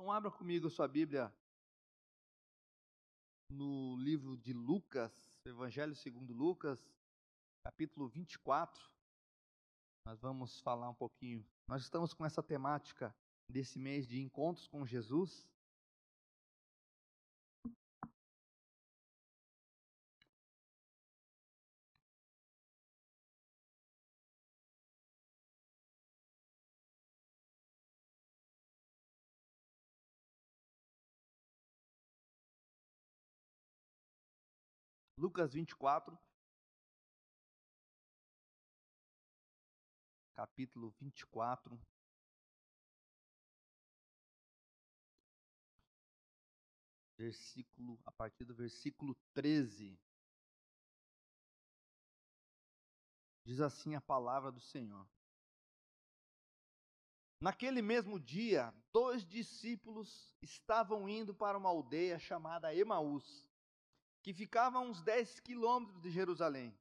Então abra comigo sua Bíblia no livro de Lucas, Evangelho segundo Lucas, capítulo 24. Nós vamos falar um pouquinho. Nós estamos com essa temática desse mês de encontros com Jesus. Lucas 24, capítulo 24. Versículo, a partir do versículo 13. Diz assim a palavra do Senhor. Naquele mesmo dia, dois discípulos estavam indo para uma aldeia chamada Emaús que ficava a uns 10 quilômetros de Jerusalém,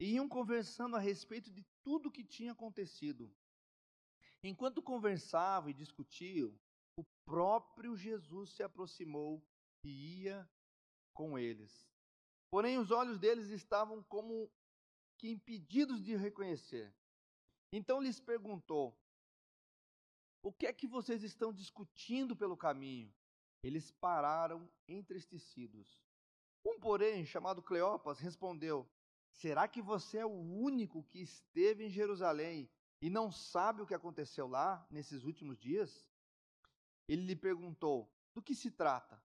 e iam conversando a respeito de tudo o que tinha acontecido. Enquanto conversavam e discutiam, o próprio Jesus se aproximou e ia com eles. Porém, os olhos deles estavam como que impedidos de reconhecer. Então lhes perguntou: O que é que vocês estão discutindo pelo caminho? Eles pararam entristecidos. Um, porém, chamado Cleopas, respondeu: Será que você é o único que esteve em Jerusalém e não sabe o que aconteceu lá nesses últimos dias? Ele lhe perguntou: Do que se trata?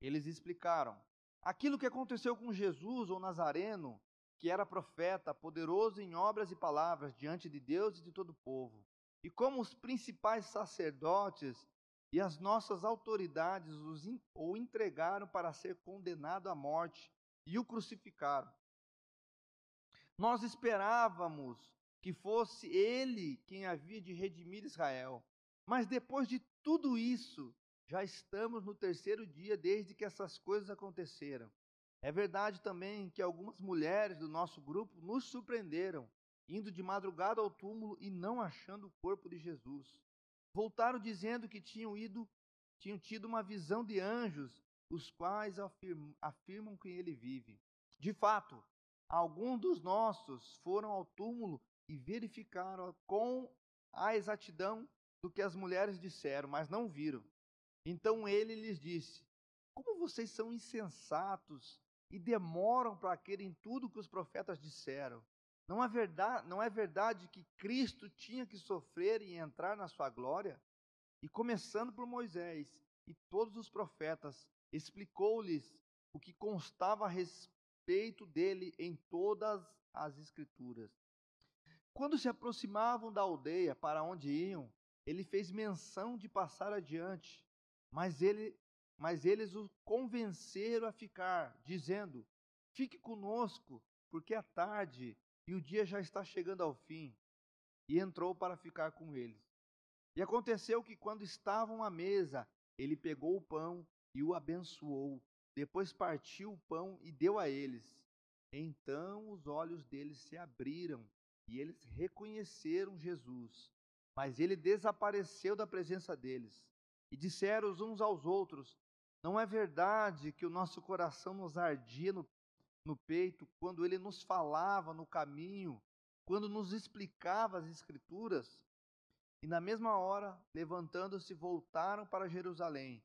Eles explicaram: Aquilo que aconteceu com Jesus, ou Nazareno, que era profeta, poderoso em obras e palavras diante de Deus e de todo o povo. E como os principais sacerdotes e as nossas autoridades o entregaram para ser condenado à morte e o crucificaram. Nós esperávamos que fosse ele quem havia de redimir Israel, mas depois de tudo isso, já estamos no terceiro dia desde que essas coisas aconteceram. É verdade também que algumas mulheres do nosso grupo nos surpreenderam, indo de madrugada ao túmulo e não achando o corpo de Jesus. Voltaram dizendo que tinham ido, tinham tido uma visão de anjos, os quais afirmam, afirmam que ele vive. De fato, alguns dos nossos foram ao túmulo e verificaram com a exatidão do que as mulheres disseram, mas não viram. Então ele lhes disse: Como vocês são insensatos e demoram para querem tudo que os profetas disseram? Não é verdade, não é verdade que Cristo tinha que sofrer e entrar na sua glória? E começando por Moisés e todos os profetas, explicou-lhes o que constava a respeito dele em todas as escrituras. Quando se aproximavam da aldeia para onde iam, ele fez menção de passar adiante, mas ele mas eles o convenceram a ficar, dizendo: Fique conosco, porque é tarde e o dia já está chegando ao fim, e entrou para ficar com eles. E aconteceu que, quando estavam à mesa, ele pegou o pão e o abençoou. Depois partiu o pão e deu a eles. Então os olhos deles se abriram e eles reconheceram Jesus. Mas ele desapareceu da presença deles. E disseram uns aos outros: Não é verdade que o nosso coração nos ardia no no peito, quando ele nos falava no caminho, quando nos explicava as Escrituras. E na mesma hora, levantando-se, voltaram para Jerusalém,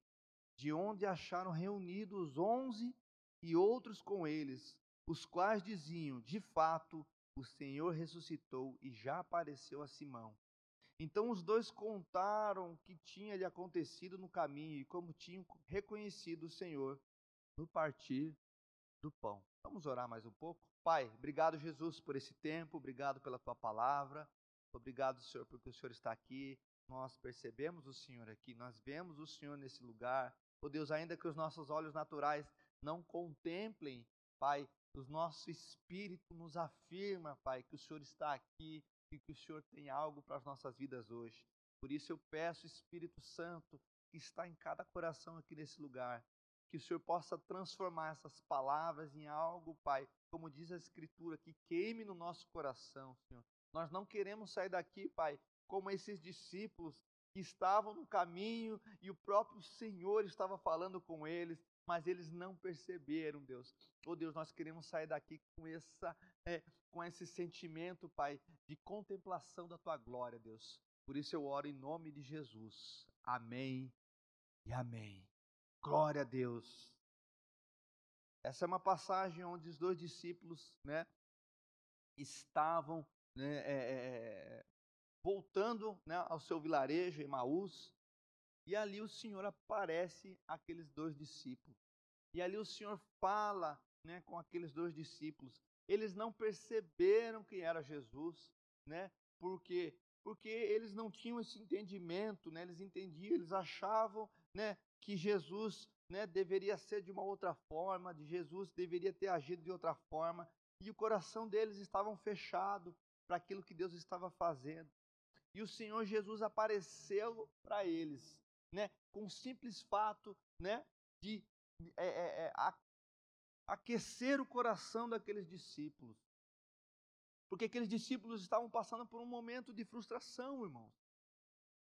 de onde acharam reunidos onze e outros com eles, os quais diziam: De fato, o Senhor ressuscitou e já apareceu a Simão. Então os dois contaram o que tinha lhe acontecido no caminho e como tinham reconhecido o Senhor no partir do pão. Vamos orar mais um pouco? Pai, obrigado, Jesus, por esse tempo, obrigado pela tua palavra, obrigado, Senhor, porque o Senhor está aqui. Nós percebemos o Senhor aqui, nós vemos o Senhor nesse lugar. Oh Deus, ainda que os nossos olhos naturais não contemplem, Pai, o nosso espírito nos afirma, Pai, que o Senhor está aqui e que o Senhor tem algo para as nossas vidas hoje. Por isso eu peço, Espírito Santo, que está em cada coração aqui nesse lugar, que o Senhor possa transformar essas palavras em algo, Pai, como diz a Escritura, que queime no nosso coração, Senhor. Nós não queremos sair daqui, Pai, como esses discípulos que estavam no caminho e o próprio Senhor estava falando com eles, mas eles não perceberam, Deus. Oh Deus, nós queremos sair daqui com essa, é, com esse sentimento, Pai, de contemplação da Tua glória, Deus. Por isso eu oro em nome de Jesus. Amém e amém. Glória a Deus. Essa é uma passagem onde os dois discípulos, né, estavam né, é, voltando né, ao seu vilarejo, Emaús, e ali o Senhor aparece àqueles dois discípulos. E ali o Senhor fala né, com aqueles dois discípulos. Eles não perceberam que era Jesus, né? Porque porque eles não tinham esse entendimento, né? Eles entendiam, eles achavam, né, que Jesus, né, deveria ser de uma outra forma, de Jesus deveria ter agido de outra forma, e o coração deles estava fechado para aquilo que Deus estava fazendo. E o Senhor Jesus apareceu para eles, né, com o simples fato, né, de é, é, é, aquecer o coração daqueles discípulos. Porque aqueles discípulos estavam passando por um momento de frustração, irmãos.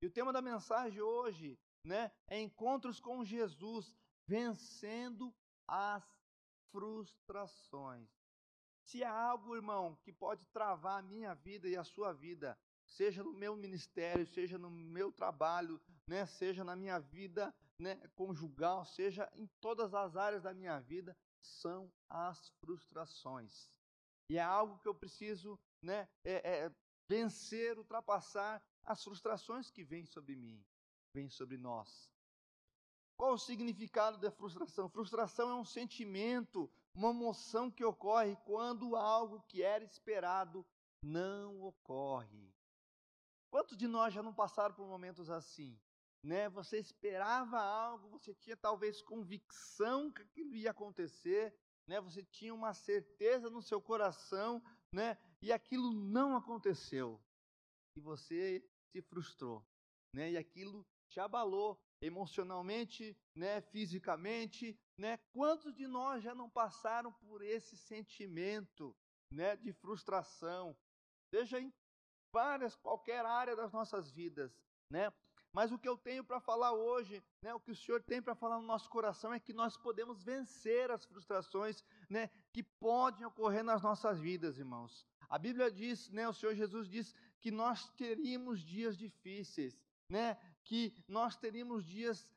E o tema da mensagem hoje, né, é encontros com Jesus, vencendo as frustrações. Se há algo, irmão, que pode travar a minha vida e a sua vida, seja no meu ministério, seja no meu trabalho, né, seja na minha vida né, conjugal, seja em todas as áreas da minha vida, são as frustrações. E é algo que eu preciso né, é, é, vencer, ultrapassar as frustrações que vêm sobre mim, vêm sobre nós. Qual o significado da frustração? Frustração é um sentimento, uma emoção que ocorre quando algo que era esperado não ocorre. Quantos de nós já não passaram por momentos assim? Né? Você esperava algo, você tinha talvez convicção que aquilo ia acontecer, né? Você tinha uma certeza no seu coração, né? E aquilo não aconteceu. E você se frustrou, né? E aquilo te abalou emocionalmente, né, fisicamente, né? Quantos de nós já não passaram por esse sentimento, né, de frustração, seja em várias, qualquer área das nossas vidas, né? Mas o que eu tenho para falar hoje, né, o que o Senhor tem para falar no nosso coração é que nós podemos vencer as frustrações, né, que podem ocorrer nas nossas vidas, irmãos. A Bíblia diz, né, o Senhor Jesus diz que nós teríamos dias difíceis, né, que nós teríamos dias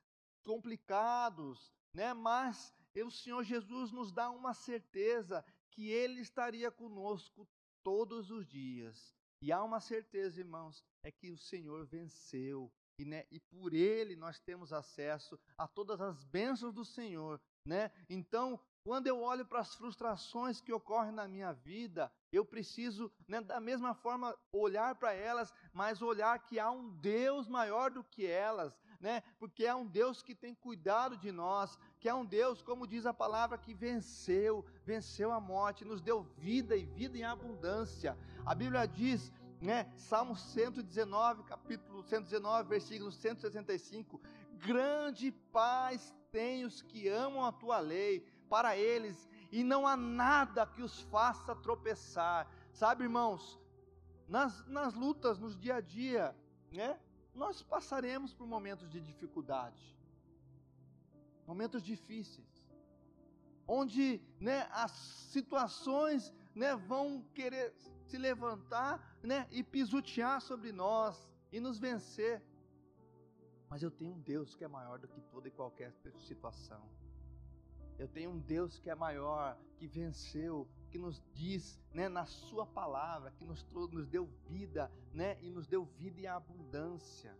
complicados, né, mas o Senhor Jesus nos dá uma certeza que Ele estaria conosco todos os dias. E há uma certeza, irmãos, é que o Senhor venceu. E, né, e por Ele nós temos acesso a todas as bênçãos do Senhor. Né? Então, quando eu olho para as frustrações que ocorrem na minha vida, eu preciso, né, da mesma forma, olhar para elas, mas olhar que há um Deus maior do que elas, né? Porque é um Deus que tem cuidado de nós, que é um Deus, como diz a palavra, que venceu, venceu a morte, nos deu vida e vida em abundância. A Bíblia diz, né, Salmo 119, capítulo 119, versículo 165, grande paz tem os que amam a tua lei, para eles, e não há nada que os faça tropeçar. Sabe, irmãos, nas, nas lutas, nos dia a dia, né? nós passaremos por momentos de dificuldade, momentos difíceis, onde né, as situações né, vão querer se levantar né, e pisotear sobre nós e nos vencer. Mas eu tenho um Deus que é maior do que toda e qualquer situação. Eu tenho um Deus que é maior, que venceu, que nos diz, né, na sua palavra, que nos, nos deu vida, né, e nos deu vida em abundância.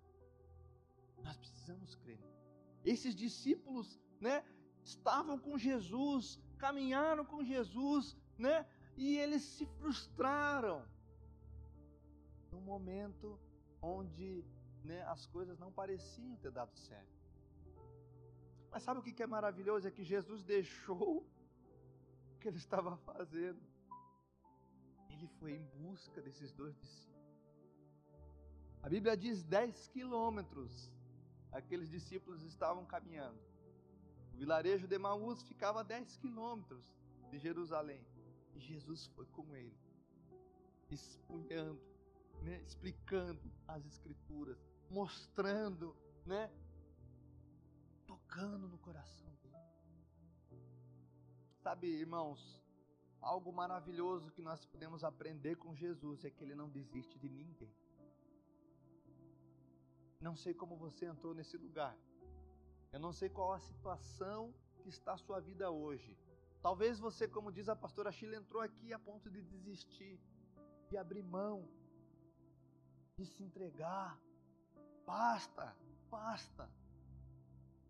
Nós precisamos crer. Esses discípulos, né, estavam com Jesus, caminharam com Jesus, né, e eles se frustraram. No momento onde, né, as coisas não pareciam ter dado certo. Mas sabe o que é maravilhoso? É que Jesus deixou o que ele estava fazendo. Ele foi em busca desses dois discípulos. A Bíblia diz 10 quilômetros. Aqueles discípulos estavam caminhando. O vilarejo de Maús ficava a 10 quilômetros de Jerusalém. E Jesus foi com ele, expunhando, né, explicando as Escrituras, mostrando, né? Tocando no coração dele. Sabe, irmãos, algo maravilhoso que nós podemos aprender com Jesus é que ele não desiste de ninguém. Não sei como você entrou nesse lugar. Eu não sei qual a situação que está a sua vida hoje. Talvez você, como diz a pastora Sheila, entrou aqui a ponto de desistir, de abrir mão, de se entregar. Basta, basta.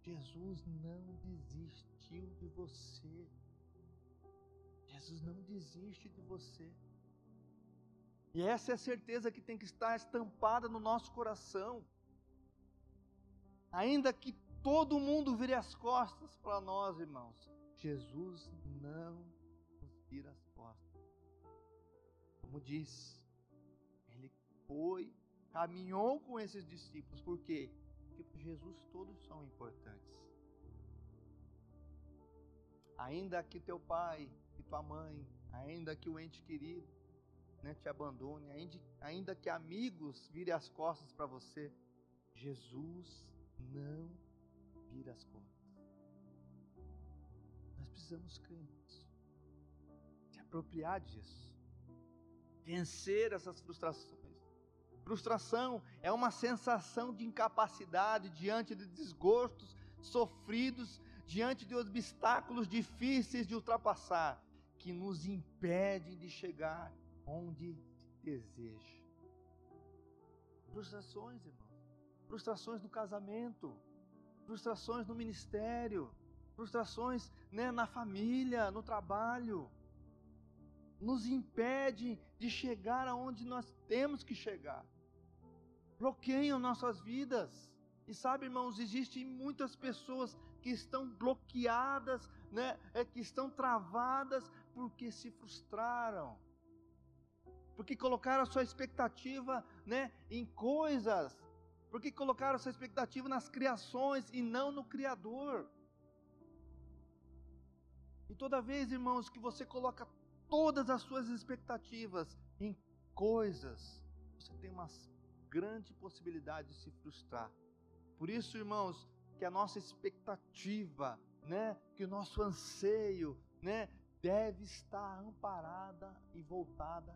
Jesus não desistiu de você. Jesus não desiste de você. E essa é a certeza que tem que estar estampada no nosso coração. Ainda que todo mundo vire as costas para nós, irmãos, Jesus não nos vira as costas. Como diz, ele foi, caminhou com esses discípulos, por quê? Porque para Jesus todos são importantes. Ainda que teu pai e tua mãe, ainda que o ente querido né, te abandone, ainda, ainda que amigos virem as costas para você, Jesus não vira as costas. Precisamos crer nisso, se apropriar disso, vencer essas frustrações. Frustração é uma sensação de incapacidade diante de desgostos sofridos, diante de obstáculos difíceis de ultrapassar, que nos impedem de chegar onde deseja. Frustrações, irmão. Frustrações no casamento, frustrações no ministério, frustrações né, na família, no trabalho, nos impede de chegar aonde nós temos que chegar. Bloqueiam nossas vidas. E sabe, irmãos, existem muitas pessoas que estão bloqueadas, né, é, que estão travadas porque se frustraram. Porque colocaram a sua expectativa, né, em coisas porque colocaram sua expectativa nas criações e não no Criador. E toda vez, irmãos, que você coloca todas as suas expectativas em coisas, você tem uma grande possibilidade de se frustrar. Por isso, irmãos, que a nossa expectativa, né, que o nosso anseio, né, deve estar amparada e voltada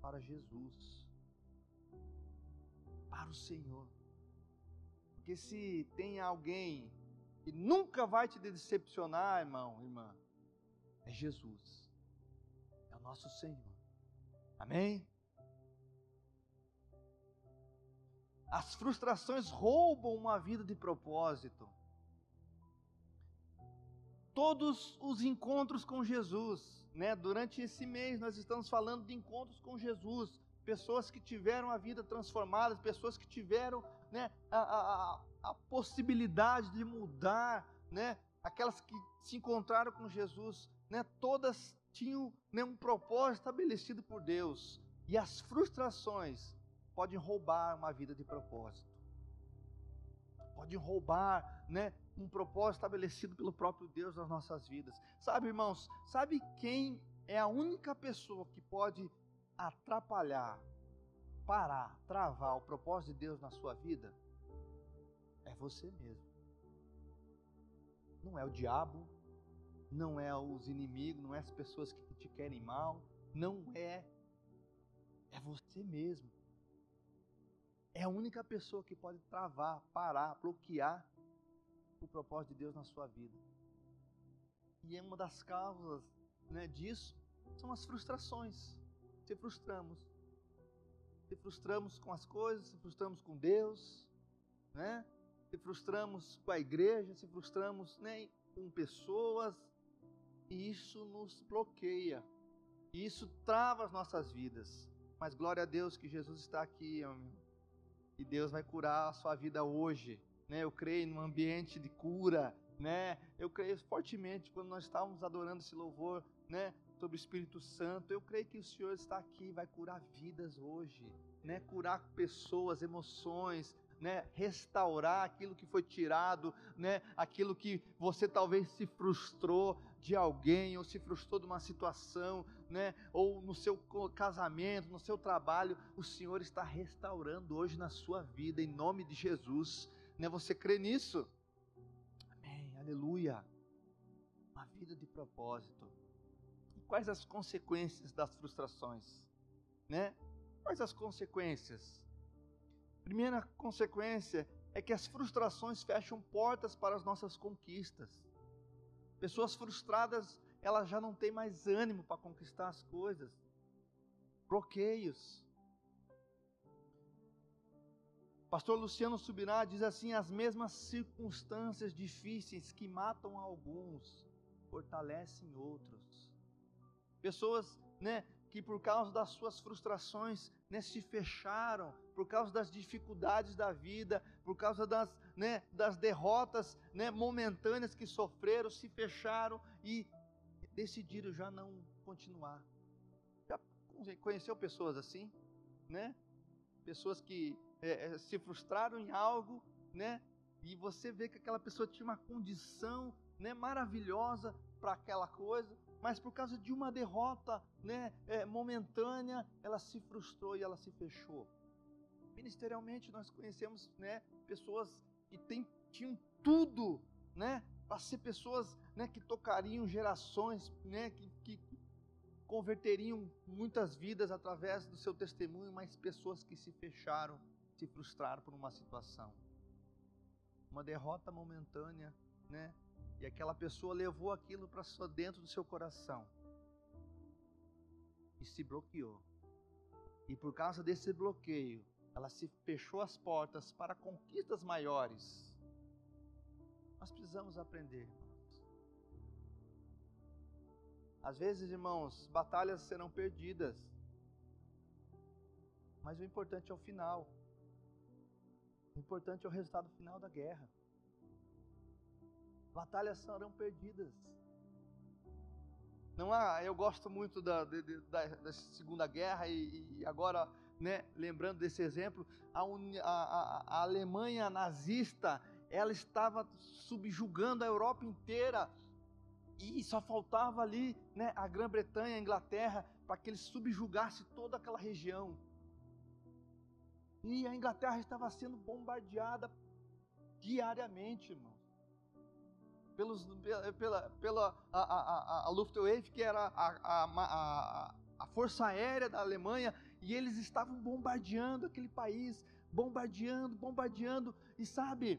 para Jesus, para o Senhor. Porque se tem alguém que nunca vai te decepcionar, irmão, irmã, é Jesus. É o nosso Senhor. Amém? As frustrações roubam uma vida de propósito. Todos os encontros com Jesus, né? Durante esse mês nós estamos falando de encontros com Jesus, pessoas que tiveram a vida transformada, pessoas que tiveram né, a, a, a possibilidade de mudar, né, aquelas que se encontraram com Jesus, né, todas tinham né, um propósito estabelecido por Deus. E as frustrações podem roubar uma vida de propósito. Podem roubar né, um propósito estabelecido pelo próprio Deus nas nossas vidas. Sabe, irmãos, sabe quem é a única pessoa que pode atrapalhar, parar, travar o propósito de Deus na sua vida, é você mesmo. Não é o diabo, não é os inimigos, não é as pessoas que te querem mal, não é. É você mesmo. É a única pessoa que pode travar, parar, bloquear o propósito de Deus na sua vida. E é uma das causas né, disso são as frustrações se frustramos. Se frustramos com as coisas, se frustramos com Deus, né? Se frustramos com a igreja, se frustramos né, com pessoas, isso nos bloqueia. Isso trava as nossas vidas. Mas glória a Deus que Jesus está aqui, meu. E Deus vai curar a sua vida hoje. Né? Eu creio num ambiente de cura, né? Eu creio fortemente quando nós estávamos adorando esse louvor, né? sobre o Espírito Santo. Eu creio que o Senhor está aqui, vai curar vidas hoje, né? Curar pessoas, emoções, né, restaurar aquilo que foi tirado, né, aquilo que você talvez se frustrou de alguém ou se frustrou de uma situação, né, ou no seu casamento, no seu trabalho, o Senhor está restaurando hoje na sua vida em nome de Jesus, né? Você crê nisso? Amém. Aleluia. Uma vida de propósito. E quais as consequências das frustrações, né? Quais as consequências? Primeira consequência é que as frustrações fecham portas para as nossas conquistas. Pessoas frustradas, elas já não têm mais ânimo para conquistar as coisas. Bloqueios. Pastor Luciano Subirá diz assim: as mesmas circunstâncias difíceis que matam alguns fortalecem outros. Pessoas, né, que por causa das suas frustrações né, se fecharam, por causa das dificuldades da vida, por causa das, né, das derrotas né, momentâneas que sofreram, se fecharam e decidiram já não continuar. Já conheceu pessoas assim, né? Pessoas que é, se frustraram em algo, né? E você vê que aquela pessoa tinha uma condição, né, maravilhosa para aquela coisa, mas por causa de uma derrota né, é, momentânea, ela se frustrou e ela se fechou. Ministerialmente, nós conhecemos né, pessoas que tem, tinham tudo né, para ser pessoas né, que tocariam gerações, né, que, que converteriam muitas vidas através do seu testemunho, mas pessoas que se fecharam, se frustraram por uma situação. Uma derrota momentânea, né, e aquela pessoa levou aquilo para dentro do seu coração e se bloqueou. E por causa desse bloqueio, ela se fechou as portas para conquistas maiores. Nós precisamos aprender, irmãos. Às vezes, irmãos, batalhas serão perdidas. Mas o importante é o final. O importante é o resultado final da guerra. Batalhas serão perdidas. Não há, eu gosto muito da, da, da Segunda Guerra e, e, agora, né, lembrando desse exemplo, a, a, a Alemanha nazista, ela estava subjugando a Europa inteira e só faltava ali, né, a Grã-Bretanha, a Inglaterra, para que eles subjugassem toda aquela região. E a Inglaterra estava sendo bombardeada diariamente, irmão pelos, pela, pela a, a, a Luftwaffe, que era a, a, a força aérea da Alemanha, e eles estavam bombardeando aquele país, bombardeando, bombardeando, e sabe,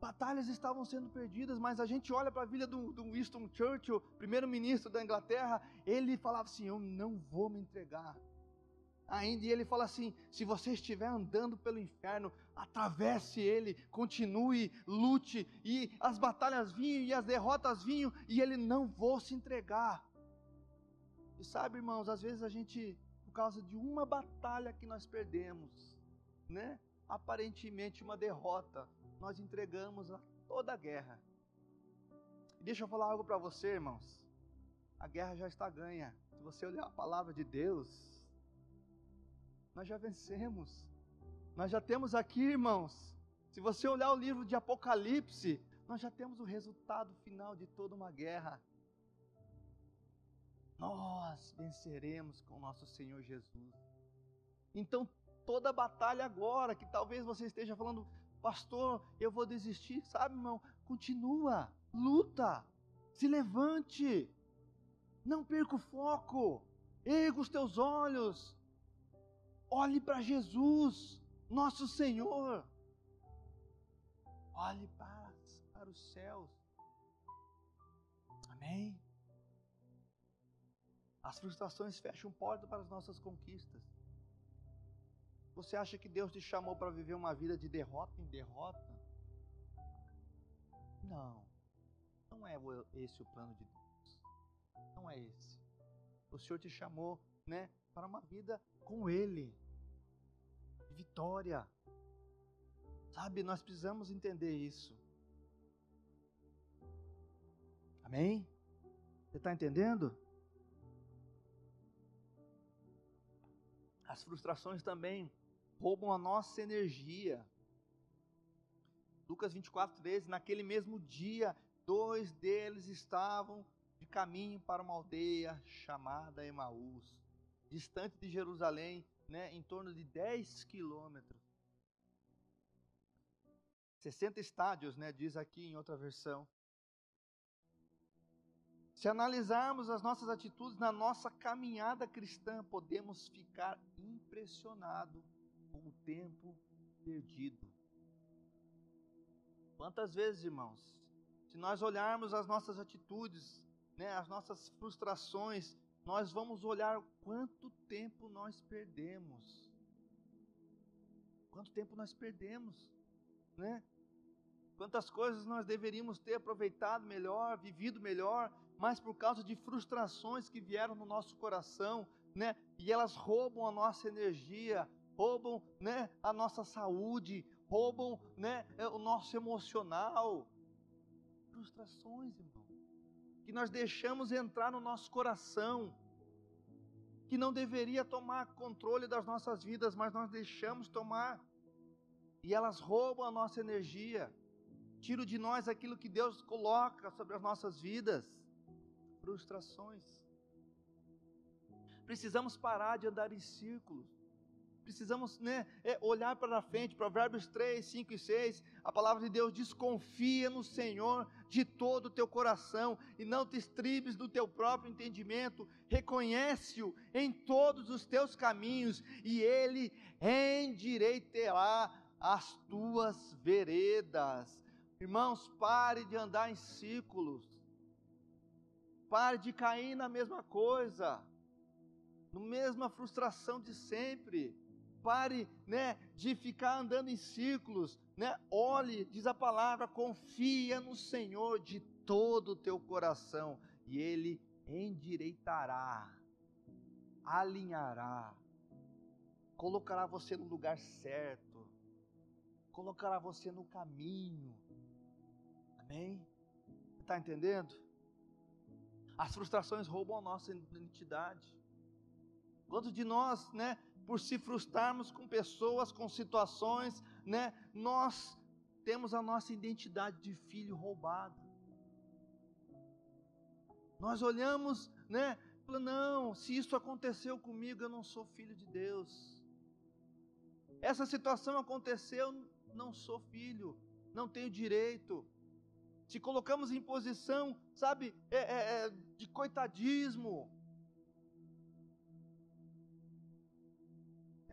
batalhas estavam sendo perdidas, mas a gente olha para a vida do, do Winston Churchill, primeiro-ministro da Inglaterra, ele falava assim: Eu não vou me entregar ainda, e ele fala assim: se você estiver andando pelo inferno, atravesse ele, continue, lute, e as batalhas vinham e as derrotas vinham, e ele não vou se entregar. E sabe, irmãos, às vezes a gente, por causa de uma batalha que nós perdemos, né? Aparentemente uma derrota, nós entregamos a toda a guerra. E deixa eu falar algo para você, irmãos. A guerra já está ganha. Se você olhar a palavra de Deus, nós já vencemos. Nós já temos aqui, irmãos, se você olhar o livro de Apocalipse, nós já temos o resultado final de toda uma guerra. Nós venceremos com nosso Senhor Jesus. Então, toda batalha agora, que talvez você esteja falando, pastor, eu vou desistir, sabe, irmão? Continua, luta, se levante, não perca o foco, erga os teus olhos, Olhe para Jesus, nosso Senhor. Olhe para, para os céus. Amém? As frustrações fecham porta para as nossas conquistas. Você acha que Deus te chamou para viver uma vida de derrota em derrota? Não. Não é esse o plano de Deus. Não é esse. O Senhor te chamou, né, para uma vida com Ele, vitória. Sabe, nós precisamos entender isso. Amém? Você está entendendo? As frustrações também, roubam a nossa energia. Lucas 24, 13, naquele mesmo dia, dois deles estavam de caminho para uma aldeia chamada Emaús, distante de Jerusalém, né, em torno de 10 quilômetros. 60 estádios, né, diz aqui em outra versão. Se analisarmos as nossas atitudes na nossa caminhada cristã, podemos ficar impressionados com o tempo perdido. Quantas vezes, irmãos, se nós olharmos as nossas atitudes, né, as nossas frustrações, nós vamos olhar quanto tempo nós perdemos. Quanto tempo nós perdemos, né? Quantas coisas nós deveríamos ter aproveitado melhor, vivido melhor, mas por causa de frustrações que vieram no nosso coração, né? E elas roubam a nossa energia, roubam, né, a nossa saúde, roubam, né, o nosso emocional. Frustrações, irmão, que nós deixamos entrar no nosso coração, que não deveria tomar controle das nossas vidas, mas nós deixamos tomar. E elas roubam a nossa energia, tiram de nós aquilo que Deus coloca sobre as nossas vidas frustrações. Precisamos parar de andar em círculos. Precisamos né, é, olhar para frente. Provérbios 3, 5 e 6. A palavra de Deus diz: Confia no Senhor de todo o teu coração e não te estribes do teu próprio entendimento. Reconhece-o em todos os teus caminhos e ele endireitará as tuas veredas. Irmãos, pare de andar em círculos. Pare de cair na mesma coisa, na mesma frustração de sempre. Pare, né, de ficar andando em círculos, né? Olhe, diz a palavra, confia no Senhor de todo o teu coração e ele endireitará, alinhará, colocará você no lugar certo, colocará você no caminho. Amém? Está entendendo? As frustrações roubam a nossa identidade. Quantos de nós, né, por se frustrarmos com pessoas, com situações, né, nós temos a nossa identidade de filho roubada. Nós olhamos, né, não, se isso aconteceu comigo, eu não sou filho de Deus. Essa situação aconteceu, não sou filho, não tenho direito se colocamos em posição, sabe, é, é, é, de coitadismo.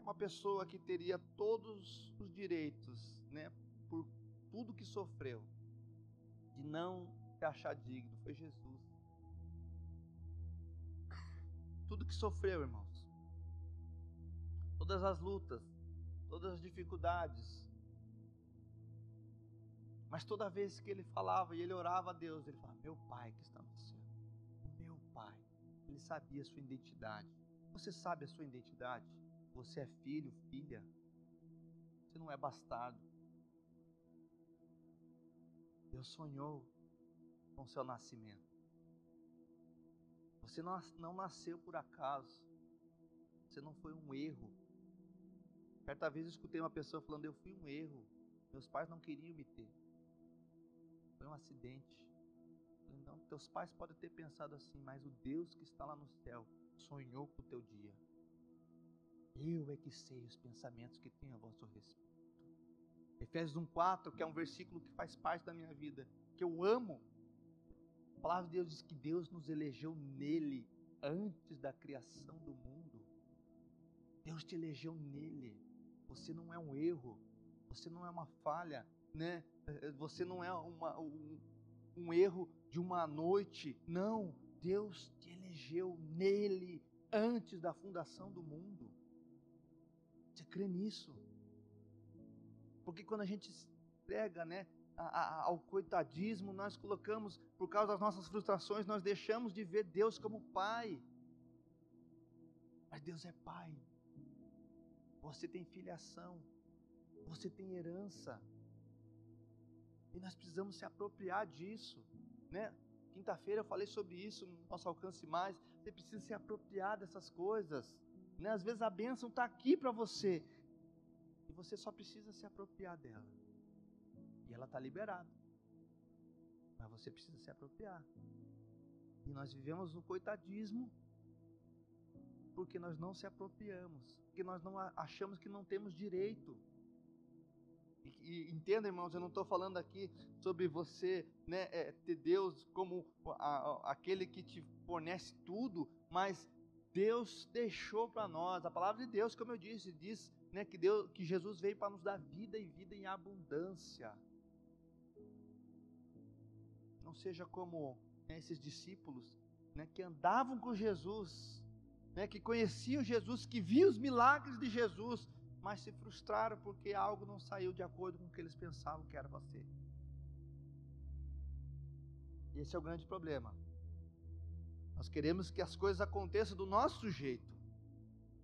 Uma pessoa que teria todos os direitos, né, por tudo que sofreu, de não se achar digno, foi Jesus. Tudo que sofreu, irmãos, todas as lutas, todas as dificuldades, mas toda vez que ele falava e ele orava a Deus, ele falava: Meu Pai que está no céu, meu Pai. Ele sabia a sua identidade. Você sabe a sua identidade? Você é filho, filha. Você não é bastardo. Deus sonhou com seu nascimento. Você não nasceu por acaso. Você não foi um erro. Certa vez eu escutei uma pessoa falando: Eu fui um erro. Meus pais não queriam me ter foi um acidente. Então, teus pais podem ter pensado assim, mas o Deus que está lá no céu sonhou com o teu dia. Eu é que sei os pensamentos que tenho a vosso respeito. Efésios 1,4, que é um versículo que faz parte da minha vida, que eu amo. A palavra de Deus diz que Deus nos elegeu nele antes da criação do mundo. Deus te elegeu nele. Você não é um erro, você não é uma falha, né? Você não é uma, um, um erro de uma noite. Não, Deus te elegeu nele antes da fundação do mundo. Você crê nisso? Porque quando a gente entrega, né, ao coitadismo, nós colocamos, por causa das nossas frustrações, nós deixamos de ver Deus como Pai. Mas Deus é Pai. Você tem filiação. Você tem herança. E nós precisamos se apropriar disso, né? Quinta-feira eu falei sobre isso no nosso alcance mais. Você precisa se apropriar dessas coisas, né? Às vezes a bênção está aqui para você, você só precisa se apropriar dela. E ela está liberada. Mas você precisa se apropriar. E nós vivemos no coitadismo porque nós não se apropriamos, porque nós não achamos que não temos direito. E, e entenda, irmãos, eu não estou falando aqui sobre você né, é, ter Deus como a, a, aquele que te fornece tudo, mas Deus deixou para nós, a palavra de Deus, como eu disse, diz né, que, Deus, que Jesus veio para nos dar vida e vida em abundância. Não seja como né, esses discípulos né, que andavam com Jesus, né, que conheciam Jesus, que viam os milagres de Jesus, mas se frustraram porque algo não saiu de acordo com o que eles pensavam que era para ser. Esse é o grande problema. Nós queremos que as coisas aconteçam do nosso jeito.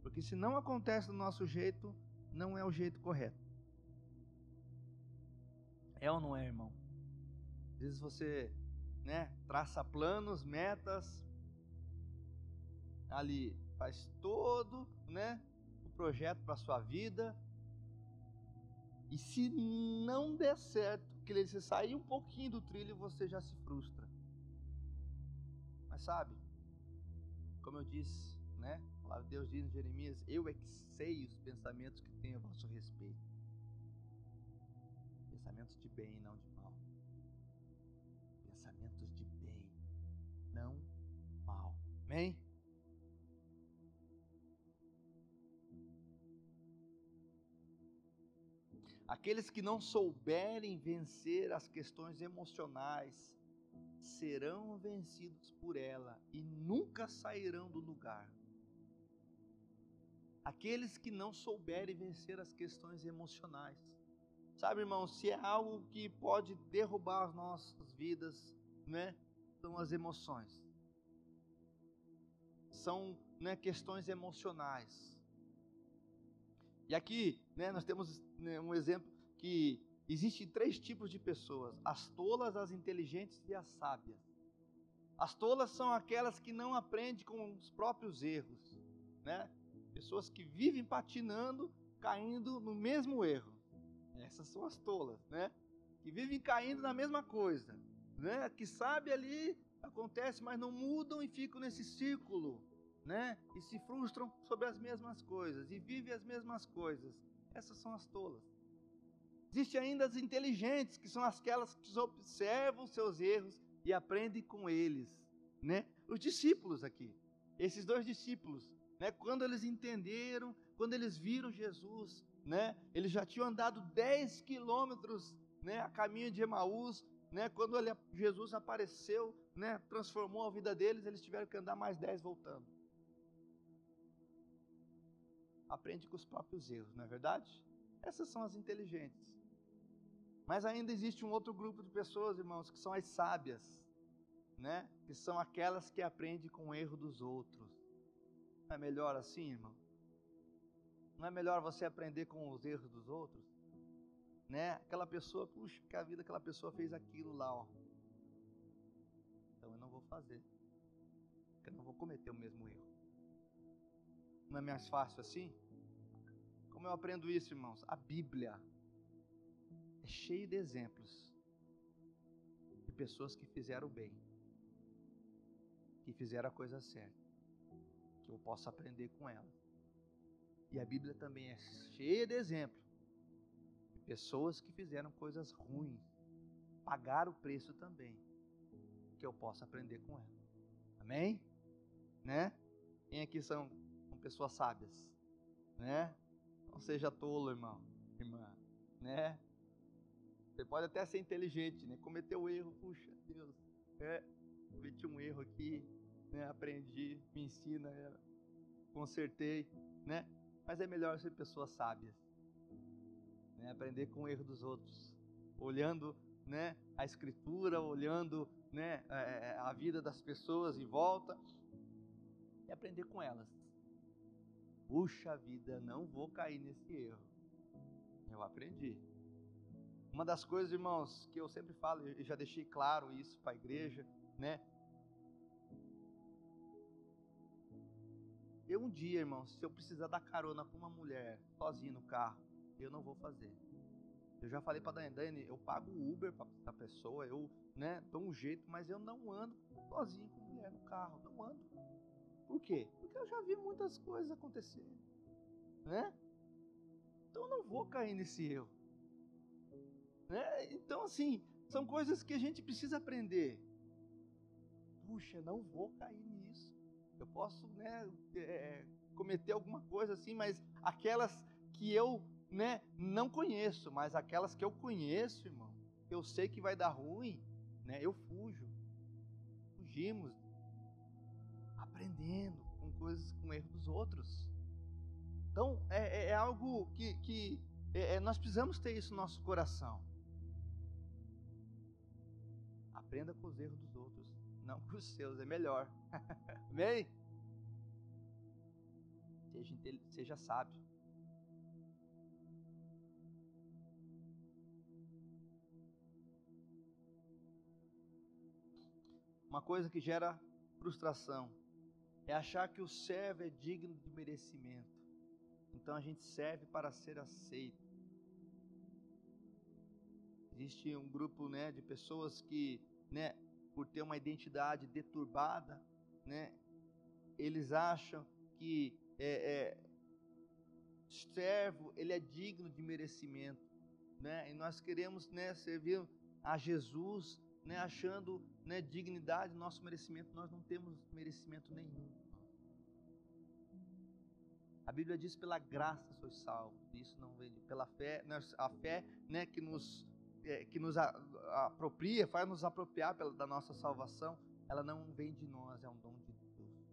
Porque se não acontece do nosso jeito, não é o jeito correto. É ou não é, irmão? Às vezes você, né, traça planos, metas, ali faz todo, né, o projeto para sua vida. E se não der certo, que você sair um pouquinho do trilho, você já se frustra. Mas sabe, como eu disse, né? Palavra de Deus diz em Jeremias: Eu é que sei os pensamentos que tenho a vosso respeito. Pensamentos de bem, não de mal. Pensamentos de bem, não mal. Amém? Aqueles que não souberem vencer as questões emocionais serão vencidos por ela e nunca sairão do lugar. Aqueles que não souberem vencer as questões emocionais. Sabe, irmão, se é algo que pode derrubar as nossas vidas, né? São as emoções. São né, questões emocionais. E aqui, né, nós temos né, um exemplo que Existem três tipos de pessoas: as tolas, as inteligentes e as sábias. As tolas são aquelas que não aprendem com os próprios erros, né? Pessoas que vivem patinando, caindo no mesmo erro. Essas são as tolas, né? Que vivem caindo na mesma coisa, né? Que sabe ali acontece, mas não mudam e ficam nesse círculo, né? E se frustram sobre as mesmas coisas e vivem as mesmas coisas. Essas são as tolas. Existem ainda as inteligentes, que são aquelas que observam seus erros e aprendem com eles, né? Os discípulos aqui, esses dois discípulos, né? Quando eles entenderam, quando eles viram Jesus, né? Eles já tinham andado 10 quilômetros, né? A caminho de Emaús, né? Quando ele, Jesus apareceu, né? Transformou a vida deles, eles tiveram que andar mais 10 voltando. Aprende com os próprios erros, não é verdade? Essas são as inteligentes. Mas ainda existe um outro grupo de pessoas, irmãos, que são as sábias, né? Que são aquelas que aprendem com o erro dos outros. Não é melhor assim, irmão? Não é melhor você aprender com os erros dos outros? Né? Aquela pessoa, puxa, que a vida aquela pessoa fez aquilo lá, ó. Então eu não vou fazer. Porque eu não vou cometer o mesmo erro. Não é mais fácil assim? Como eu aprendo isso, irmãos? A Bíblia é cheio de exemplos de pessoas que fizeram bem, que fizeram a coisa certa, que eu posso aprender com ela. E a Bíblia também é cheia de exemplos de pessoas que fizeram coisas ruins, pagaram o preço também, que eu posso aprender com ela. Amém? Né? Quem aqui são, são pessoas sábias? Né? Não seja tolo, irmão, irmã, né? Você pode até ser inteligente, né? Cometeu o erro, puxa, Deus, é, cometi um erro aqui, né? Aprendi, me ensina, é, consertei, né? Mas é melhor ser pessoas sábias, né? Aprender com o erro dos outros, olhando, né? A escritura, olhando, né? É, é, a vida das pessoas em volta e aprender com elas. Puxa vida, não vou cair nesse erro. Eu aprendi. Uma das coisas, irmãos, que eu sempre falo, e já deixei claro isso para a igreja, né? Eu um dia, irmãos, se eu precisar dar carona com uma mulher sozinha no carro, eu não vou fazer. Eu já falei para Dani, Dani, eu pago o Uber para a pessoa, eu, né, dou um jeito, mas eu não ando sozinho com mulher no carro, não ando. Por quê? Porque eu já vi muitas coisas acontecer, né? Então eu não vou cair nesse erro. Né? Então assim, são coisas que a gente precisa aprender. Puxa, não vou cair nisso. Eu posso, né, é, cometer alguma coisa assim, mas aquelas que eu né, não conheço, mas aquelas que eu conheço, irmão, eu sei que vai dar ruim, né, eu fujo. Fugimos, aprendendo com coisas, com erros dos outros. Então, é, é, é algo que, que é, é, nós precisamos ter isso no nosso coração. Aprenda com os erros dos outros, não com os seus, é melhor. Amém? Seja, seja sábio. Uma coisa que gera frustração é achar que o servo é digno de merecimento. Então a gente serve para ser aceito. Existe um grupo né, de pessoas que, né, por ter uma identidade deturbada, né, eles acham que é, é, servo ele é digno de merecimento, né? E nós queremos né, servir a Jesus né, achando né, dignidade, nosso merecimento, nós não temos merecimento nenhum. A Bíblia diz pela graça sois salvos. Isso não vem pela fé, a fé, né, que nos é, que nos apropria, faz nos apropriar pela, da nossa salvação. Ela não vem de nós, é um dom de Deus.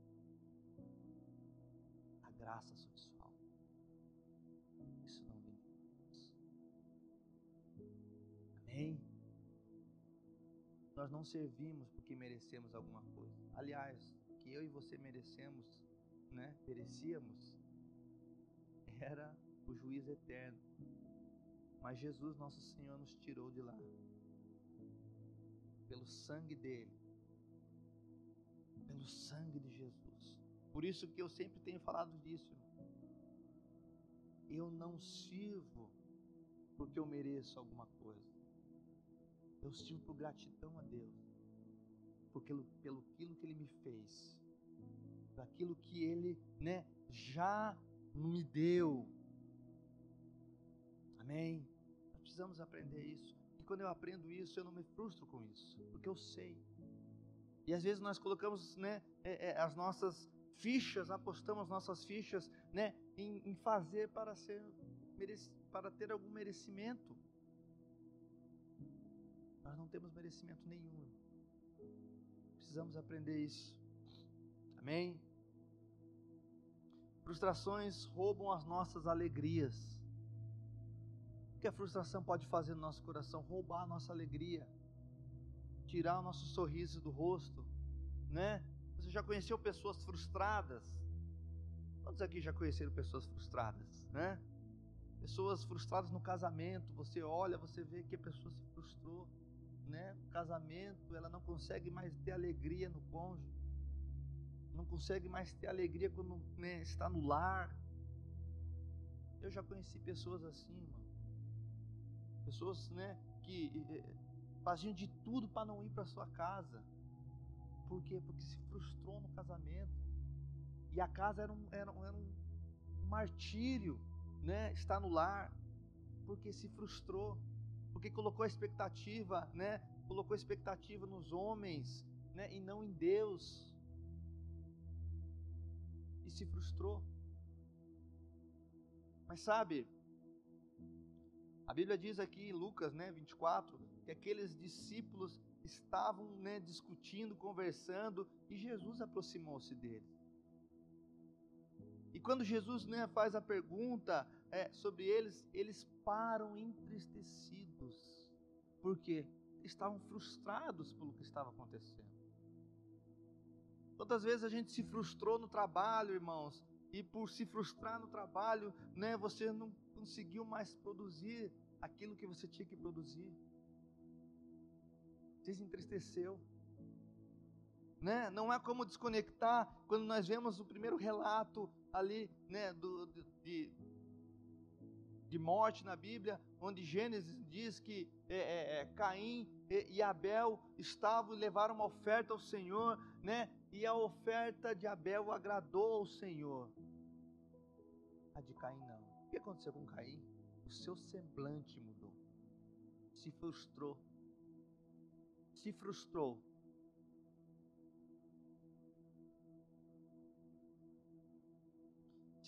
A graça salvos. Isso não vem de nós. Amém nós não servimos porque merecemos alguma coisa. Aliás, que eu e você merecemos, né? Merecíamos era o juiz eterno. Mas Jesus, nosso Senhor, nos tirou de lá. Pelo sangue dele. Pelo sangue de Jesus. Por isso que eu sempre tenho falado disso. Eu não sirvo porque eu mereço alguma coisa. Eu sirvo por gratidão a Deus, porque pelo aquilo que Ele me fez, por aquilo que Ele, né, já me deu. Amém? Precisamos aprender isso. E quando eu aprendo isso, eu não me frustro com isso, porque eu sei. E às vezes nós colocamos, né, é, é, as nossas fichas, apostamos nossas fichas, né, em, em fazer para ser para ter algum merecimento. Nós não temos merecimento nenhum. Precisamos aprender isso. Amém? Frustrações roubam as nossas alegrias. Que a frustração pode fazer no nosso coração? Roubar a nossa alegria, tirar o nosso sorriso do rosto, né? Você já conheceu pessoas frustradas? Quantos aqui já conheceram pessoas frustradas, né? Pessoas frustradas no casamento, você olha, você vê que a pessoa se frustrou né, casamento, ela não consegue mais ter alegria no cônjuge, não consegue mais ter alegria quando né, está no lar. Eu já conheci pessoas assim, mano. Pessoas, né, que eh, faziam de tudo para não ir para sua casa. Por quê? Porque se frustrou no casamento. E a casa era um, era, era um martírio, né, estar no lar, porque se frustrou porque colocou a expectativa, né? Colocou a expectativa nos homens, né? E não em Deus. E se frustrou. Mas sabe, a Bíblia diz aqui em Lucas, né, 24, que aqueles discípulos estavam, né, discutindo, conversando, e Jesus aproximou-se deles. E quando Jesus, né, faz a pergunta é, sobre eles, eles param entristecidos. Por quê? Estavam frustrados pelo que estava acontecendo. Quantas vezes a gente se frustrou no trabalho, irmãos, e por se frustrar no trabalho, né, você não conseguiu mais produzir aquilo que você tinha que produzir. Você se entristeceu. Né? Não é como desconectar quando nós vemos o primeiro relato ali, né, do, de, de morte na Bíblia, onde Gênesis diz que é, é, é, Caim e, Abel estavam e levaram uma oferta ao Senhor, né? E a oferta de Abel agradou ao Senhor. A de Caim não. O que aconteceu com Caim? O seu semblante mudou. Se frustrou. Se frustrou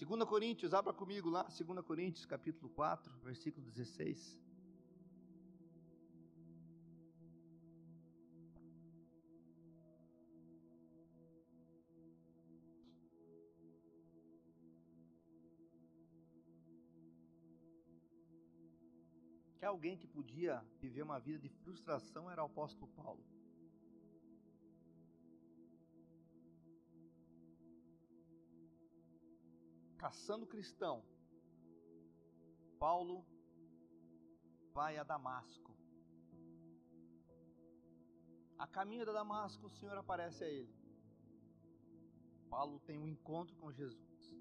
2 Coríntios, abra comigo lá, 2 Coríntios, capítulo 4, versículo 16. Que alguém que podia viver uma vida de frustração era o apóstolo Paulo. caçando cristão, Paulo vai a Damasco. A caminho de Damasco, o Senhor aparece a ele. Paulo tem um encontro com Jesus.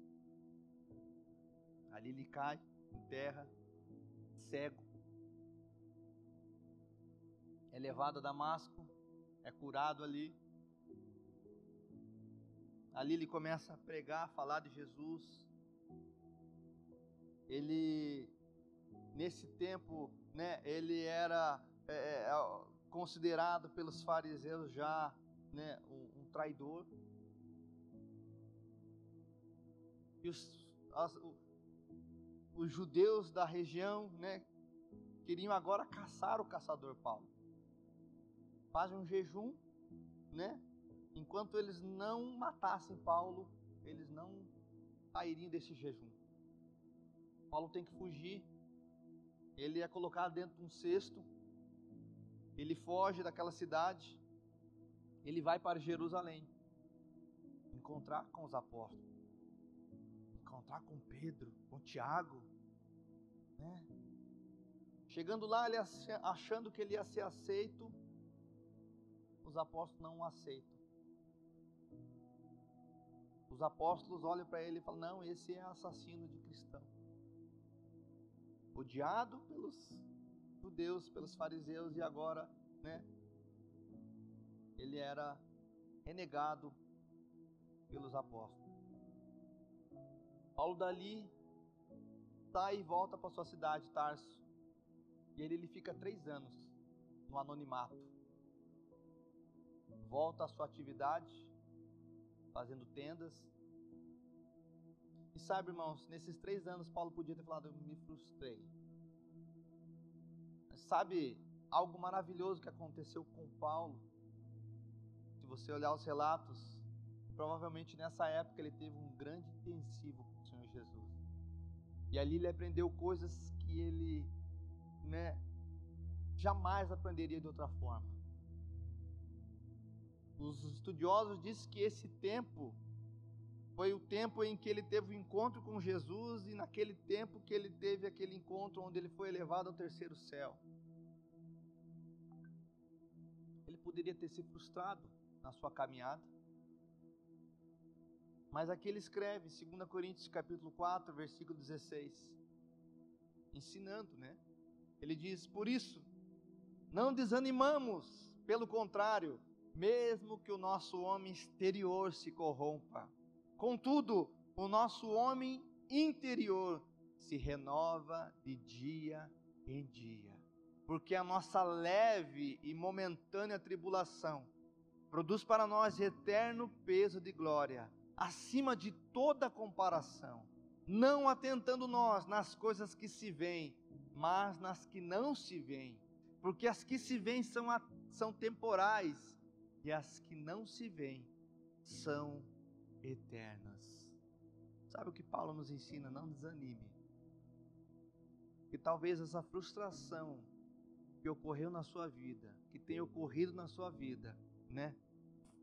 Ali ele cai em terra, cego. É levado a Damasco, é curado ali. Ali ele começa a pregar, a falar de Jesus ele nesse tempo, né, ele era é, é, é, considerado pelos fariseus já, né, um, um traidor. E os, as, os judeus da região, né, queriam agora caçar o caçador Paulo. Fazem um jejum, né? Enquanto eles não matassem Paulo, eles não sairiam desse jejum. Paulo tem que fugir. Ele é colocado dentro de um cesto. Ele foge daquela cidade. Ele vai para Jerusalém. Encontrar com os apóstolos. Encontrar com Pedro, com Tiago. Né? Chegando lá, ele achando que ele ia ser aceito, os apóstolos não o aceitam. Os apóstolos olham para ele e falam: Não, esse é assassino de cristão odiado pelos judeus, pelos fariseus e agora, né? Ele era renegado pelos apóstolos. Paulo dali sai e volta para sua cidade, Tarso. E ele, ele fica três anos no anonimato. Volta à sua atividade, fazendo tendas, e sabe, irmãos, nesses três anos Paulo podia ter falado, eu me frustrei. Mas sabe algo maravilhoso que aconteceu com Paulo? Se você olhar os relatos, provavelmente nessa época ele teve um grande intensivo com o Senhor Jesus. E ali ele aprendeu coisas que ele, né, jamais aprenderia de outra forma. Os estudiosos dizem que esse tempo foi o tempo em que ele teve o um encontro com Jesus e naquele tempo que ele teve aquele encontro onde ele foi elevado ao terceiro céu. Ele poderia ter se frustrado na sua caminhada. Mas aqui ele escreve, 2 Coríntios capítulo 4, versículo 16, ensinando, né? Ele diz: "Por isso, não desanimamos, pelo contrário, mesmo que o nosso homem exterior se corrompa, Contudo, o nosso homem interior se renova de dia em dia, porque a nossa leve e momentânea tribulação produz para nós eterno peso de glória, acima de toda comparação, não atentando nós nas coisas que se veem, mas nas que não se veem, porque as que se veem são, são temporais e as que não se veem são eternas. Sabe o que Paulo nos ensina? Não desanime. Que talvez essa frustração que ocorreu na sua vida, que tem ocorrido na sua vida, né?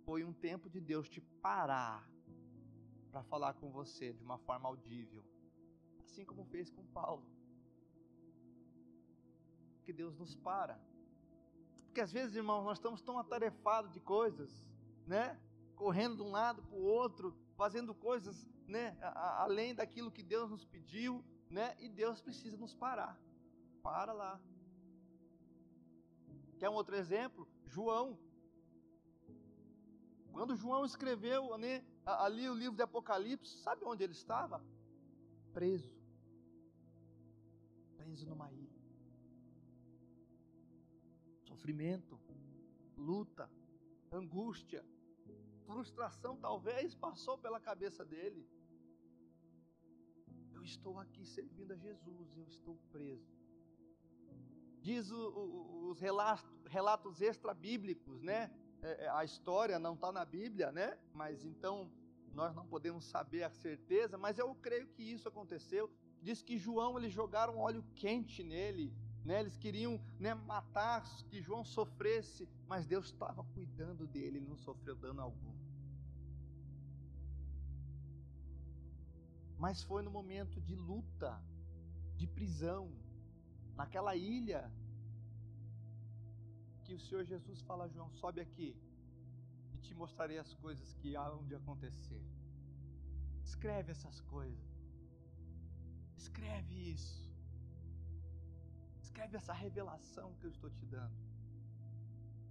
Foi um tempo de Deus te parar para falar com você de uma forma audível, assim como fez com Paulo. Que Deus nos para. Porque às vezes, irmãos, nós estamos tão atarefados de coisas, né? correndo de um lado para o outro, fazendo coisas né, a, além daquilo que Deus nos pediu, né? E Deus precisa nos parar. Para lá. Quer um outro exemplo? João. Quando João escreveu né, ali o livro de Apocalipse, sabe onde ele estava? Preso. Preso numa ilha. Sofrimento, luta, angústia, frustração talvez passou pela cabeça dele. Eu estou aqui servindo a Jesus, eu estou preso. Diz o, o, os relatos, relatos extra-bíblicos, né? É, é, a história não está na Bíblia, né? Mas então nós não podemos saber a certeza, mas eu creio que isso aconteceu. Diz que João eles jogaram óleo quente nele, né? Eles queriam né, matar que João sofresse, mas Deus estava cuidando dele, ele não sofreu dano algum. Mas foi no momento de luta, de prisão, naquela ilha, que o Senhor Jesus fala a João: sobe aqui e te mostrarei as coisas que há de acontecer. Escreve essas coisas. Escreve isso. Escreve essa revelação que eu estou te dando.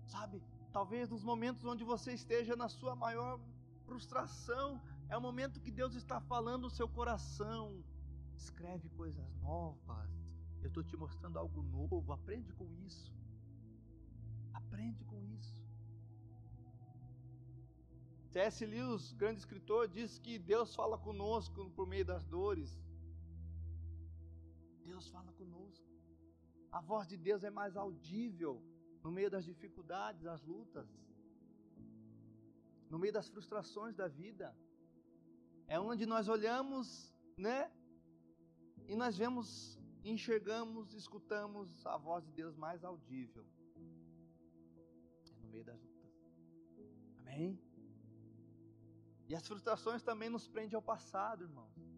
Sabe, talvez nos momentos onde você esteja na sua maior frustração, é o momento que Deus está falando no seu coração. Escreve coisas novas. Eu estou te mostrando algo novo. Aprende com isso. Aprende com isso. C.S. Lewis, grande escritor, diz que Deus fala conosco por meio das dores. Deus fala conosco. A voz de Deus é mais audível no meio das dificuldades, das lutas, no meio das frustrações da vida. É onde nós olhamos, né? E nós vemos, enxergamos, escutamos a voz de Deus mais audível. É no meio das lutas. Amém? E as frustrações também nos prendem ao passado, irmãos.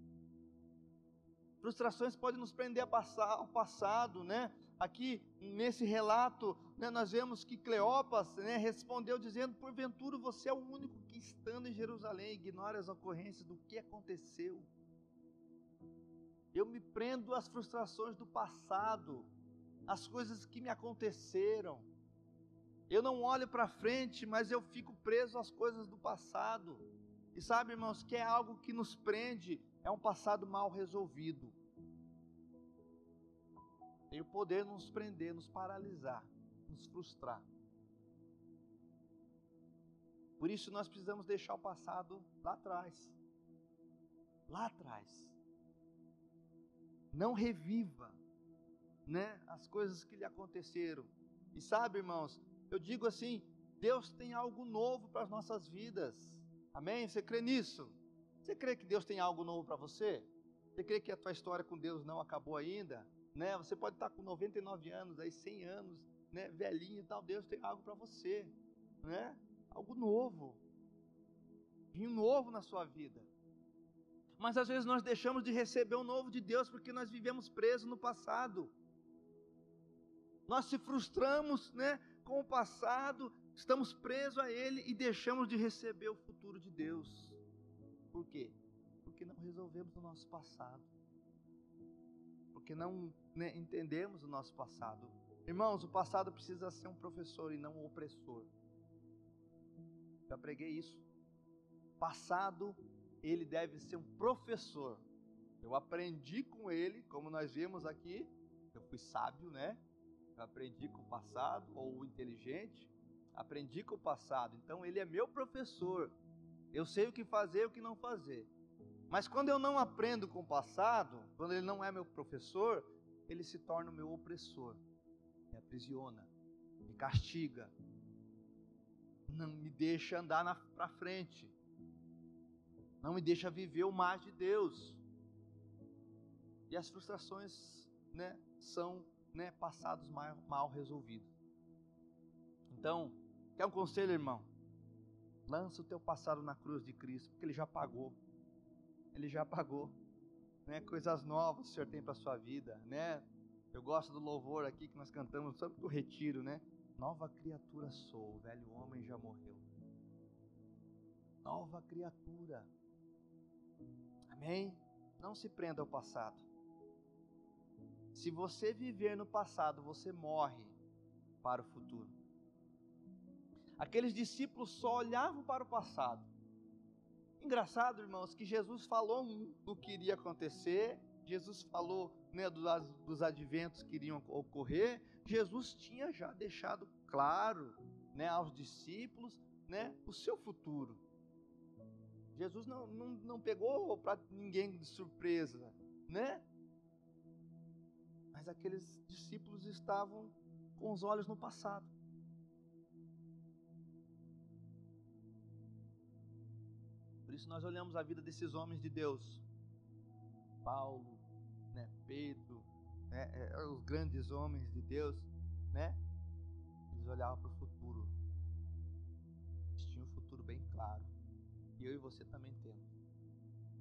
Frustrações podem nos prender ao passado, né? Aqui nesse relato, né, nós vemos que Cleopas né, respondeu dizendo: Porventura você é o único que estando em Jerusalém ignora as ocorrências do que aconteceu. Eu me prendo às frustrações do passado, às coisas que me aconteceram. Eu não olho para frente, mas eu fico preso às coisas do passado. E sabe, irmãos, que é algo que nos prende, é um passado mal resolvido tem o poder de nos prender, nos paralisar, nos frustrar. Por isso nós precisamos deixar o passado lá atrás. Lá atrás. Não reviva, né, as coisas que lhe aconteceram. E sabe, irmãos, eu digo assim, Deus tem algo novo para as nossas vidas. Amém? Você crê nisso? Você crê que Deus tem algo novo para você? Você crê que a tua história com Deus não acabou ainda? né? Você pode estar com 99 anos, aí 100 anos, né? Velhinho e tal. Deus tem algo para você, né? Algo novo, vinho novo na sua vida. Mas às vezes nós deixamos de receber o novo de Deus porque nós vivemos presos no passado. Nós se frustramos, né, com o passado, estamos presos a ele e deixamos de receber o futuro de Deus. Por quê? Porque não resolvemos o nosso passado porque não né, entendemos o nosso passado. Irmãos, o passado precisa ser um professor e não um opressor. Já preguei isso. Passado, ele deve ser um professor. Eu aprendi com ele, como nós vimos aqui, eu fui sábio, né? Eu aprendi com o passado, ou inteligente, aprendi com o passado. Então ele é meu professor. Eu sei o que fazer e o que não fazer. Mas quando eu não aprendo com o passado, quando ele não é meu professor, ele se torna o meu opressor, me aprisiona, me castiga, não me deixa andar para frente, não me deixa viver o mais de Deus. E as frustrações né, são né, passados mal, mal resolvidos. Então, quer um conselho, irmão? Lança o teu passado na cruz de Cristo, porque ele já pagou. Ele já pagou. Né? Coisas novas o Senhor tem para a sua vida, né? Eu gosto do louvor aqui que nós cantamos sobre o retiro, né? Nova criatura sou, o velho homem já morreu. Nova criatura. Amém? Não se prenda ao passado. Se você viver no passado, você morre para o futuro. Aqueles discípulos só olhavam para o passado. Engraçado, irmãos, que Jesus falou do que iria acontecer, Jesus falou né, dos, dos adventos que iriam ocorrer, Jesus tinha já deixado claro né, aos discípulos né, o seu futuro. Jesus não, não, não pegou para ninguém de surpresa, né? Mas aqueles discípulos estavam com os olhos no passado. Por isso nós olhamos a vida desses homens de Deus. Paulo, né, Pedro, né, é, os grandes homens de Deus, né? Eles olhavam para o futuro. Eles tinham um futuro bem claro. E eu e você também temos.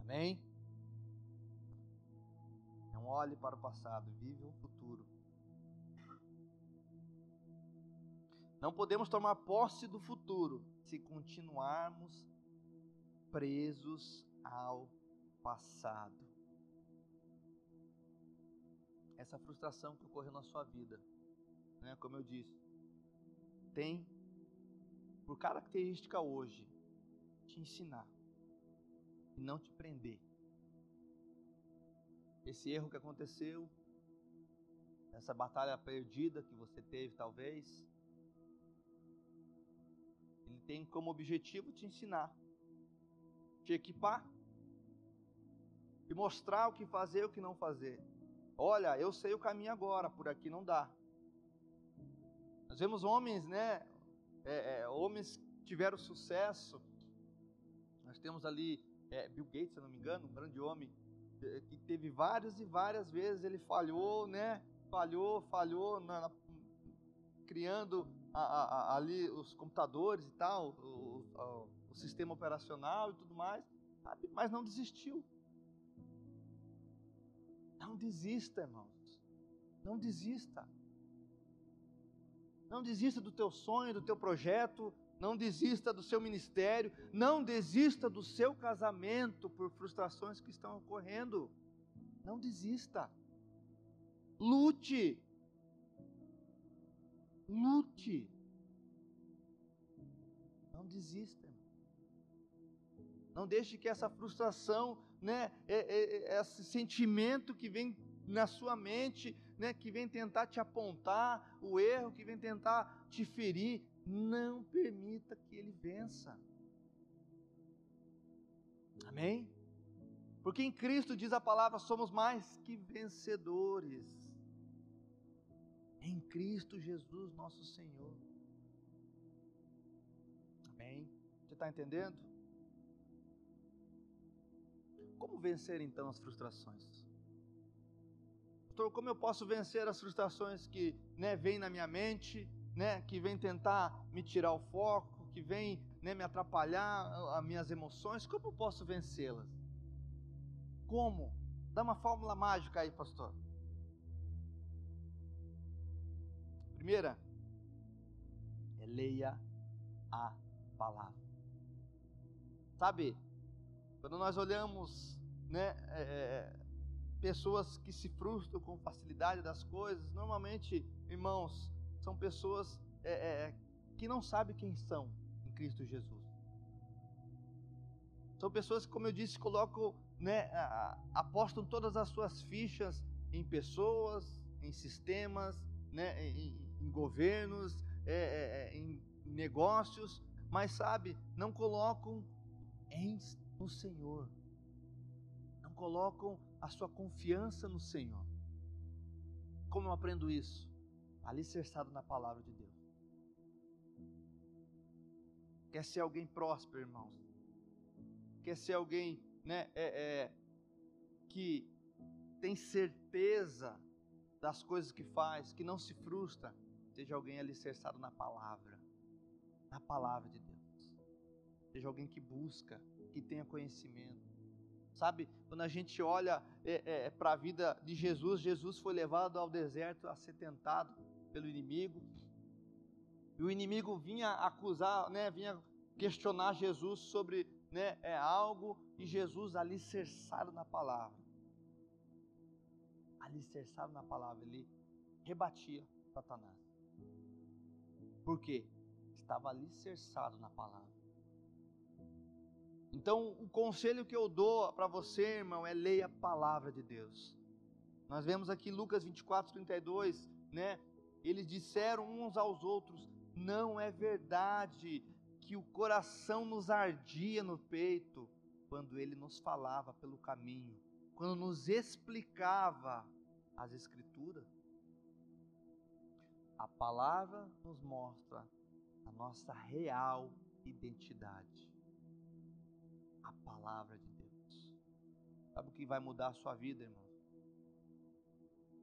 Amém? Não olhe para o passado, vive o futuro. Não podemos tomar posse do futuro se continuarmos presos ao passado. Essa frustração que ocorreu na sua vida, né, como eu disse, tem por característica hoje te ensinar e não te prender. Esse erro que aconteceu, essa batalha perdida que você teve, talvez, ele tem como objetivo te ensinar, te equipar e mostrar o que fazer e o que não fazer. Olha, eu sei o caminho agora, por aqui não dá. Nós vemos homens, né? É, é, homens que tiveram sucesso. Nós temos ali é, Bill Gates, se não me engano, um grande homem, que teve várias e várias vezes ele falhou, né? Falhou, falhou, na, na, criando a, a, ali os computadores e tal, o, o sistema operacional e tudo mais, sabe? mas não desistiu. Não desista, irmãos. Não desista. Não desista do teu sonho, do teu projeto, não desista do seu ministério, não desista do seu casamento por frustrações que estão ocorrendo. Não desista. Lute. Lute. Não desista. Não deixe que essa frustração, né, esse sentimento que vem na sua mente, né, que vem tentar te apontar o erro, que vem tentar te ferir, não permita que ele vença. Amém? Porque em Cristo diz a palavra, somos mais que vencedores. Em Cristo Jesus, nosso Senhor. Amém? Você está entendendo? Como vencer então as frustrações? Pastor, como eu posso vencer as frustrações que né, vêm na minha mente? né, que vem tentar me tirar o foco, que vem né, me atrapalhar as minhas emoções, como eu posso vencê-las? Como? Dá uma fórmula mágica aí, pastor. Primeira, é leia a palavra. Sabe, quando nós olhamos, né, é, é pessoas que se frustram com facilidade das coisas, normalmente, irmãos, são pessoas é, é, que não sabem quem são em Cristo Jesus. São pessoas que, como eu disse, colocam, né, apostam todas as suas fichas em pessoas, em sistemas, né, em, em governos, é, é, é em negócios, mas sabe, não colocam em, no Senhor, não colocam a sua confiança no Senhor. Como eu aprendo isso? alicerçado na palavra de Deus. Quer ser alguém próspero, irmãos? Quer ser alguém, né, é, é, que tem certeza das coisas que faz, que não se frustra? Seja alguém alicerçado na palavra, na palavra de Deus. Seja alguém que busca, que tenha conhecimento. Sabe, quando a gente olha é, é, para a vida de Jesus, Jesus foi levado ao deserto a ser tentado pelo inimigo. E o inimigo vinha acusar, né, vinha questionar Jesus sobre né, é algo e Jesus alicerçado na palavra. alicerçado na palavra, ele rebatia Satanás. Por quê? Estava alicerçado na palavra. Então, o conselho que eu dou para você, irmão, é leia a palavra de Deus. Nós vemos aqui Lucas 24, 32, né? Eles disseram uns aos outros: Não é verdade que o coração nos ardia no peito quando ele nos falava pelo caminho, quando nos explicava as Escrituras. A palavra nos mostra a nossa real identidade. A palavra de Deus. Sabe o que vai mudar a sua vida, irmão?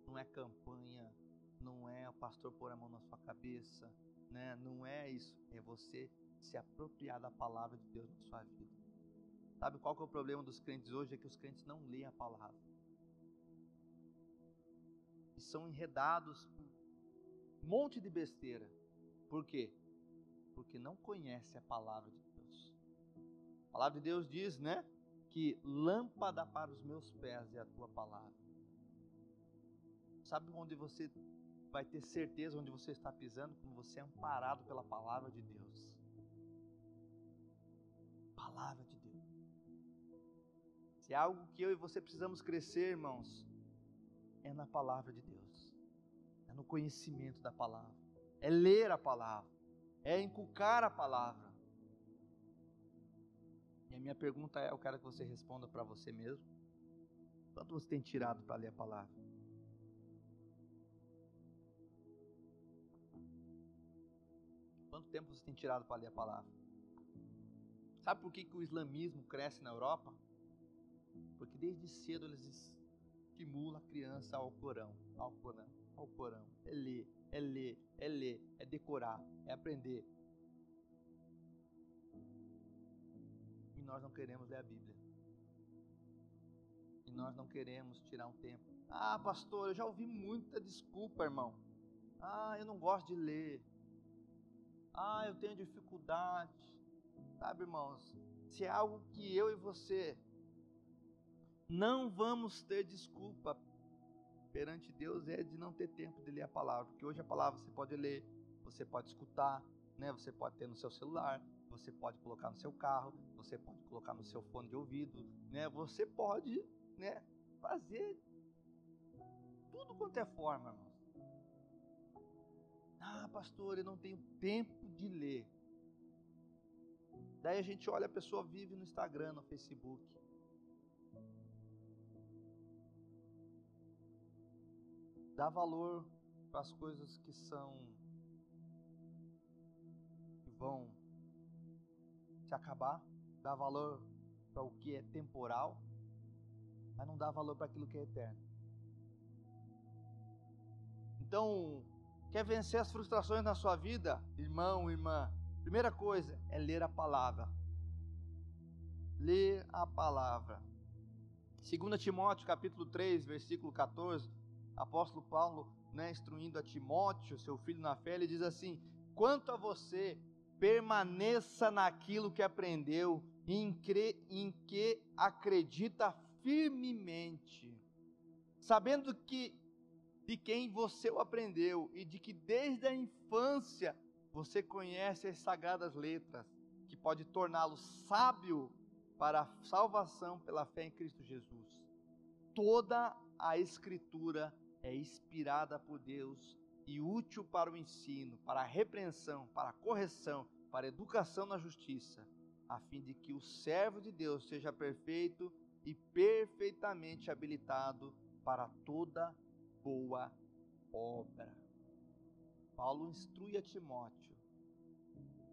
Não é campanha, não é o pastor pôr a mão na sua cabeça, né? Não é isso, é você se apropriar da palavra de Deus na sua vida. Sabe qual que é o problema dos crentes hoje? É que os crentes não leem a palavra. E são enredados um monte de besteira. Por quê? Porque não conhece a palavra de Deus. Palavra de Deus diz, né? Que lâmpada para os meus pés é a tua palavra. Sabe onde você vai ter certeza onde você está pisando? Quando você é amparado pela palavra de Deus. Palavra de Deus. Se é algo que eu e você precisamos crescer, irmãos, é na palavra de Deus. É no conhecimento da palavra. É ler a palavra. É inculcar a palavra. E a minha pergunta é, eu quero que você responda para você mesmo. Quanto você tem tirado para ler a palavra? Quanto tempo você tem tirado para ler a palavra? Sabe por que, que o islamismo cresce na Europa? Porque desde cedo eles estimulam a criança ao Corão, ao Corão, ao Corão. É ler, é ler, é ler, é decorar, é aprender. Nós não queremos ler a Bíblia. E nós não queremos tirar um tempo. Ah, pastor, eu já ouvi muita desculpa, irmão. Ah, eu não gosto de ler. Ah, eu tenho dificuldade. Sabe, irmãos, se é algo que eu e você não vamos ter desculpa perante Deus é de não ter tempo de ler a palavra, porque hoje a palavra você pode ler, você pode escutar, né? Você pode ter no seu celular, você pode colocar no seu carro, você pode colocar no seu fone de ouvido, né? Você pode, né, fazer tudo quanto é forma. Ah, pastor, eu não tenho tempo de ler. Daí a gente olha, a pessoa vive no Instagram, no Facebook. Dá valor para as coisas que são que vão se acabar, dá valor para o que é temporal, mas não dá valor para aquilo que é eterno. Então, Quer vencer as frustrações na sua vida? Irmão, irmã, primeira coisa é ler a palavra. Ler a palavra. 2 Timóteo capítulo 3, versículo 14, apóstolo Paulo, né, instruindo a Timóteo, seu filho na fé, ele diz assim: "Quanto a você, permaneça naquilo que aprendeu, em, cre, em que acredita firmemente, sabendo que de quem você o aprendeu e de que desde a infância você conhece as sagradas letras, que pode torná-lo sábio para a salvação pela fé em Cristo Jesus. Toda a Escritura é inspirada por Deus e útil para o ensino, para a repreensão, para a correção, para a educação na justiça, a fim de que o servo de Deus seja perfeito e perfeitamente habilitado para toda boa obra. Paulo instrui a Timóteo: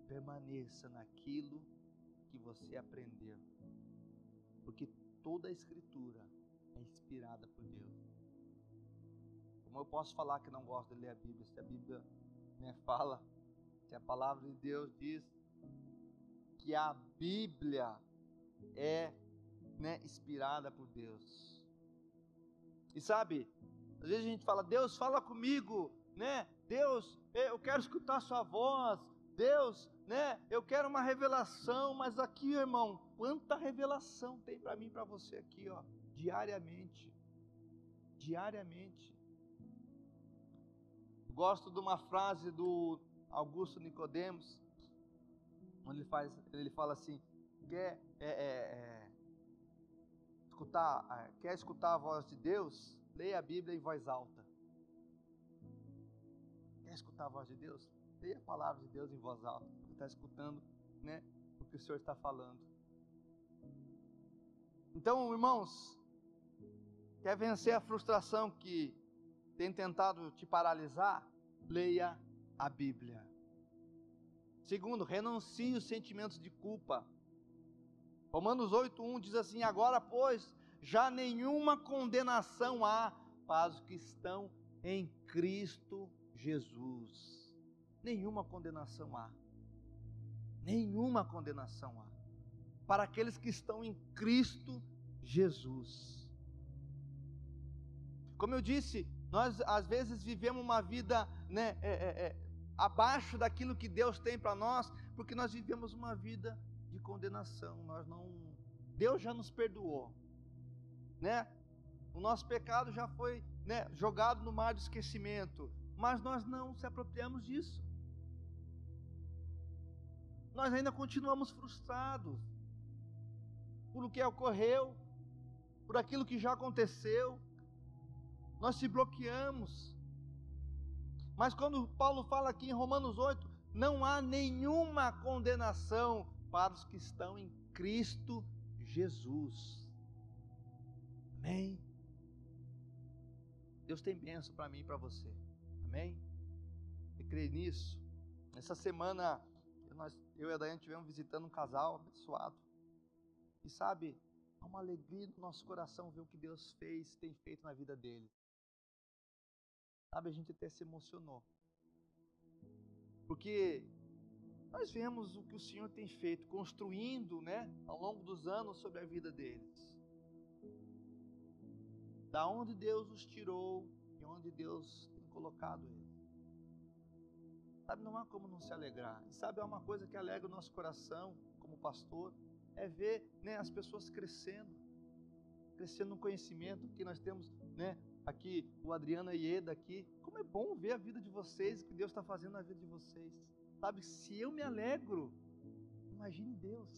permaneça naquilo que você aprendeu, porque toda a Escritura é inspirada por Deus. Como eu posso falar que não gosto de ler a Bíblia, se a Bíblia né, fala, se a palavra de Deus diz que a Bíblia é né, inspirada por Deus. E sabe, às vezes a gente fala, Deus, fala comigo, né? Deus, eu quero escutar sua voz. Deus, né? Eu quero uma revelação, mas aqui, irmão, quanta revelação tem para mim, para você aqui, ó, diariamente. diariamente. Gosto de uma frase do Augusto Nicodemos, onde ele, faz, ele fala assim: quer é, é, é, escutar, é, quer escutar a voz de Deus? Leia a Bíblia em voz alta. Quer escutar a voz de Deus? Leia a palavra de Deus em voz alta. Você está escutando, né, o que o Senhor está falando. Então, irmãos, quer vencer a frustração que tem tentado te paralisar? Leia a Bíblia. Segundo, renuncie os sentimentos de culpa. Romanos 8:1 diz assim: Agora, pois, já nenhuma condenação há para os que estão em Cristo Jesus. Nenhuma condenação há. Nenhuma condenação há para aqueles que estão em Cristo Jesus. Como eu disse, nós às vezes vivemos uma vida né, é, é, é, abaixo daquilo que Deus tem para nós, porque nós vivemos uma vida de condenação. Nós não, Deus já nos perdoou, né? O nosso pecado já foi né, jogado no mar do esquecimento, mas nós não se apropriamos disso. Nós ainda continuamos frustrados por o que ocorreu, por aquilo que já aconteceu. Nós se bloqueamos. Mas quando Paulo fala aqui em Romanos 8, não há nenhuma condenação para os que estão em Cristo Jesus. Amém? Deus tem bênção para mim e para você. Amém? E creio nisso. Essa semana, nós, eu e a Daiane estivemos visitando um casal abençoado. E sabe, há uma alegria no nosso coração ver o que Deus fez, tem feito na vida dele. Sabe, a gente até se emocionou. Porque nós vemos o que o Senhor tem feito, construindo, né, ao longo dos anos sobre a vida deles. Da onde Deus os tirou e onde Deus tem colocado eles. Sabe, não há como não se alegrar. E sabe, é uma coisa que alegra o nosso coração como pastor, é ver né, as pessoas crescendo, crescendo no conhecimento, que nós temos né, aqui o Adriano Ieda aqui. Como é bom ver a vida de vocês, o que Deus está fazendo na vida de vocês. Sabe, se eu me alegro, imagine Deus.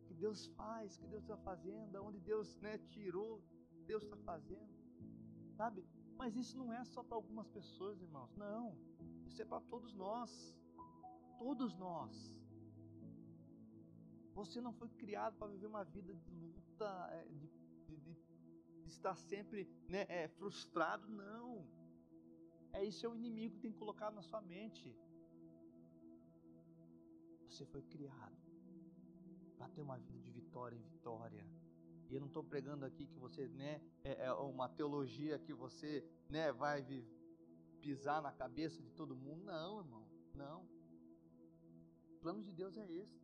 O que Deus faz, o que Deus está fazendo, onde Deus né, tirou, Deus está fazendo. Sabe? Mas isso não é só para algumas pessoas, irmãos. Não. Isso é para todos nós. Todos nós. Você não foi criado para viver uma vida de luta, é, de, de, de estar sempre né, é, frustrado, não. É isso é o inimigo que tem colocado na sua mente. Você foi criado para ter uma vida de vitória em vitória. E eu não estou pregando aqui que você, né, é, é uma teologia que você, né, vai pisar na cabeça de todo mundo. Não, irmão, não. O plano de Deus é esse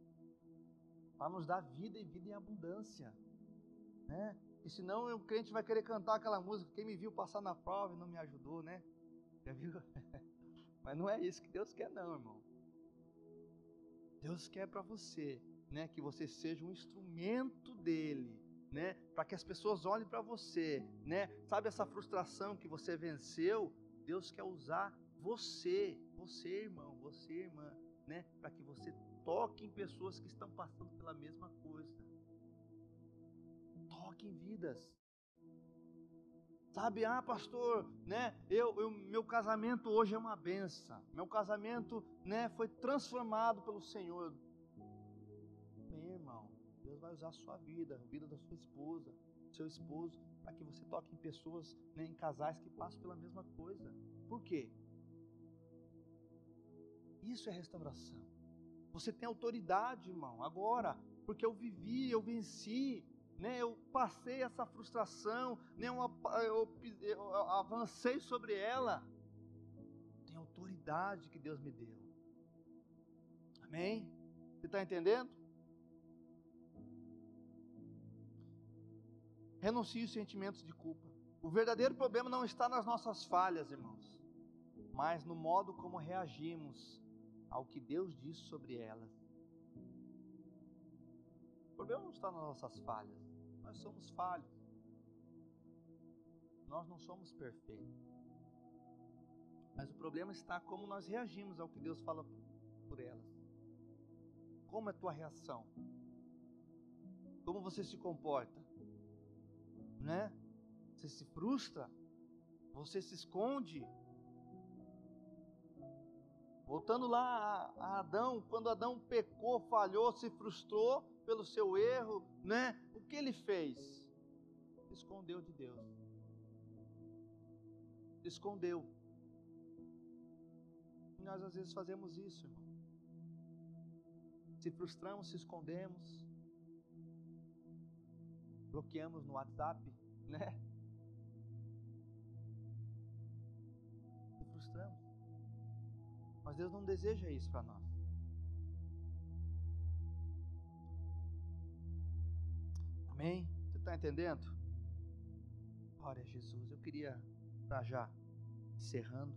para nos dar vida e vida em abundância, né? E senão o crente vai querer cantar aquela música, quem me viu passar na prova e não me ajudou, né? Já viu? Mas não é isso que Deus quer não, irmão. Deus quer para você, né, que você seja um instrumento dele, né, para que as pessoas olhem para você, né? Sabe essa frustração que você venceu? Deus quer usar você, você, irmão, você, irmã, né, para que você toque em pessoas que estão passando pela mesma coisa. Toque em vidas. Sabe, ah, pastor, né? Eu, eu, meu casamento hoje é uma benção. Meu casamento, né, foi transformado pelo Senhor. Meu irmão, Deus vai usar a sua vida, a vida da sua esposa, seu esposo, para que você toque em pessoas, né, em casais que passam pela mesma coisa. Por quê? Isso é restauração. Você tem autoridade, irmão, agora, porque eu vivi, eu venci, né? Eu passei essa frustração, né? eu, eu, eu avancei sobre ela. Tem autoridade que Deus me deu. Amém? Você está entendendo? Renuncie os sentimentos de culpa. O verdadeiro problema não está nas nossas falhas, irmãos, mas no modo como reagimos ao que Deus diz sobre elas. O problema não está nas nossas falhas, nós somos falhos. Nós não somos perfeitos. Mas o problema está como nós reagimos ao que Deus fala por elas. Como é a tua reação? Como você se comporta? Né? Você se frustra? Você se esconde? Voltando lá a Adão, quando Adão pecou, falhou, se frustrou pelo seu erro, né? Que ele fez? Escondeu de Deus. Escondeu. E nós às vezes fazemos isso, irmão. Se frustramos, se escondemos. Bloqueamos no WhatsApp, né? Se frustramos. Mas Deus não deseja isso para nós. Amém? Você está entendendo? Glória a Jesus. Eu queria estar já encerrando.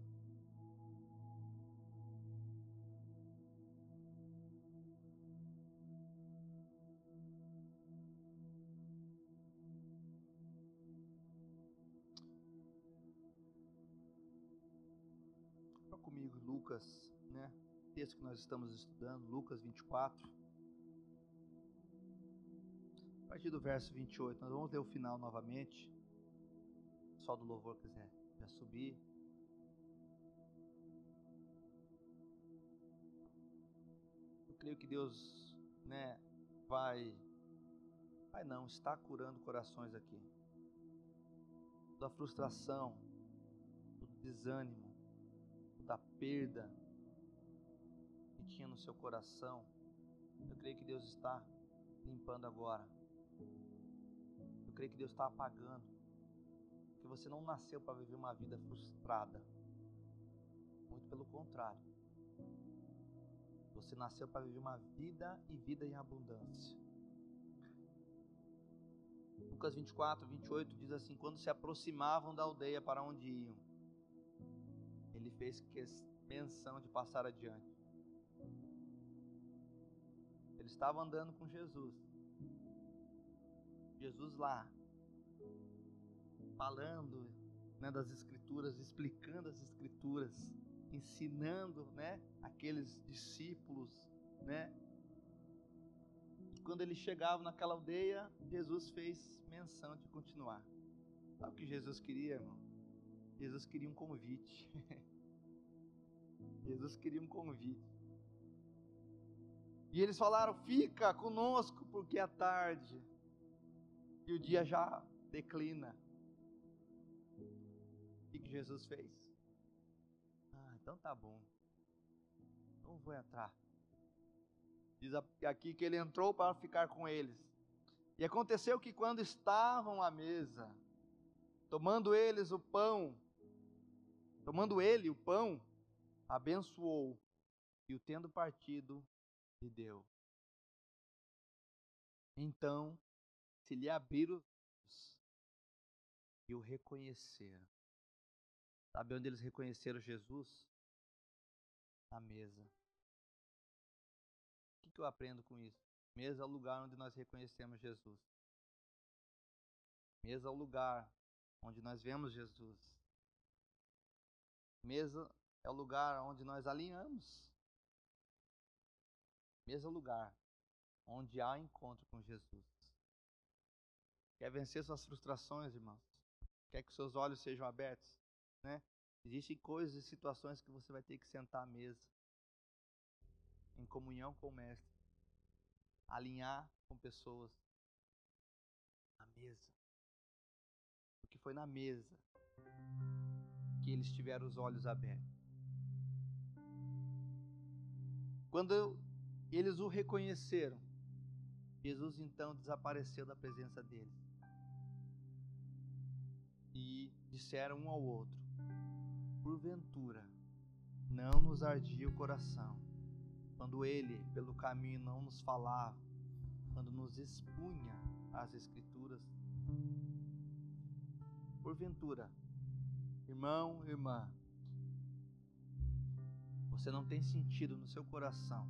comigo Lucas, né? Texto que nós estamos estudando, Lucas 24. Partir do verso 28, nós vamos ler o final novamente. Só do louvor quiser já subir. Eu creio que Deus, né, vai vai não, está curando corações aqui. Da frustração, do desânimo, da perda que tinha no seu coração, eu creio que Deus está limpando agora. Eu creio que Deus está apagando. Que você não nasceu para viver uma vida frustrada. Muito pelo contrário. Você nasceu para viver uma vida e vida em abundância. Lucas 24, 28 diz assim: Quando se aproximavam da aldeia para onde iam, ele fez menção de passar adiante. Ele estava andando com Jesus. Jesus lá, falando né, das Escrituras, explicando as Escrituras, ensinando né, aqueles discípulos. Né? E quando ele chegava naquela aldeia, Jesus fez menção de continuar. Sabe o que Jesus queria, irmão? Jesus queria um convite. Jesus queria um convite. E eles falaram: Fica conosco, porque é tarde. E o dia já declina. O que Jesus fez? Ah, então tá bom. Então vou entrar. Diz aqui que ele entrou para ficar com eles. E aconteceu que quando estavam à mesa, tomando eles o pão, tomando ele o pão, abençoou e o tendo partido, lhe deu. Então se lhe abriram e o reconheceram. Sabe onde eles reconheceram Jesus? Na mesa. O que, eu aprendo com isso? Mesa é o lugar onde nós reconhecemos Jesus. Mesa é o lugar onde nós vemos Jesus. Mesa é o lugar onde nós alinhamos. Mesmo lugar onde há encontro com Jesus. Quer vencer suas frustrações, irmãos? Quer que seus olhos sejam abertos? Né? Existem coisas e situações que você vai ter que sentar à mesa, em comunhão com o Mestre, alinhar com pessoas. Na mesa. Porque foi na mesa que eles tiveram os olhos abertos. Quando eles o reconheceram, Jesus então desapareceu da presença deles. E disseram um ao outro: Porventura, não nos ardia o coração, quando ele, pelo caminho, não nos falava, quando nos expunha as Escrituras. Porventura, irmão, irmã, você não tem sentido no seu coração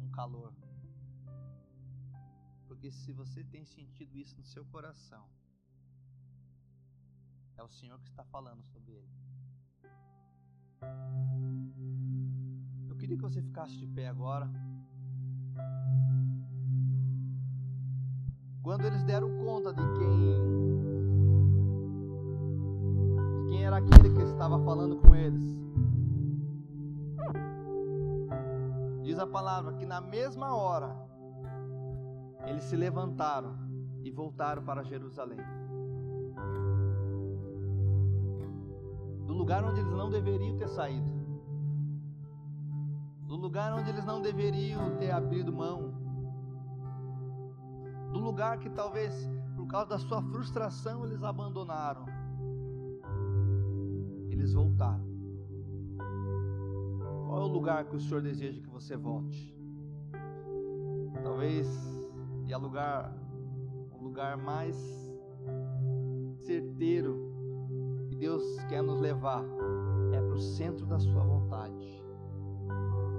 um calor. Porque se você tem sentido isso no seu coração, É o Senhor que está falando sobre ele. Eu queria que você ficasse de pé agora. Quando eles deram conta de quem de quem era aquele que estava falando com eles. Diz a palavra que na mesma hora eles se levantaram e voltaram para Jerusalém. Lugar onde eles não deveriam ter saído. Do lugar onde eles não deveriam ter abrido mão. Do lugar que talvez por causa da sua frustração eles abandonaram. Eles voltaram. Qual é o lugar que o Senhor deseja que você volte? Talvez e a lugar o lugar mais certeiro Deus quer nos levar é para o centro da sua vontade.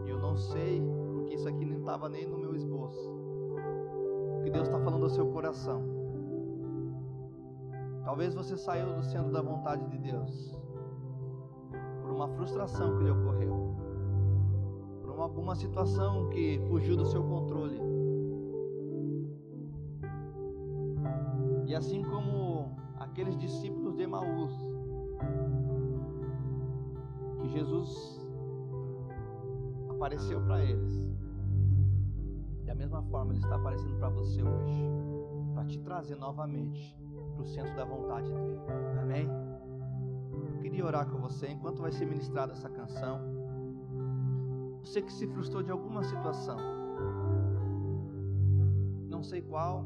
E eu não sei, porque isso aqui não estava nem no meu esboço. O que Deus está falando ao seu coração. Talvez você saiu do centro da vontade de Deus por uma frustração que lhe ocorreu, por uma, alguma situação que fugiu do seu controle. E assim como aqueles discípulos de Emaús, que Jesus apareceu para eles, da mesma forma Ele está aparecendo para você hoje, para te trazer novamente para o centro da vontade dele. Amém? Eu queria orar com você enquanto vai ser ministrada essa canção. Você que se frustrou de alguma situação, não sei qual,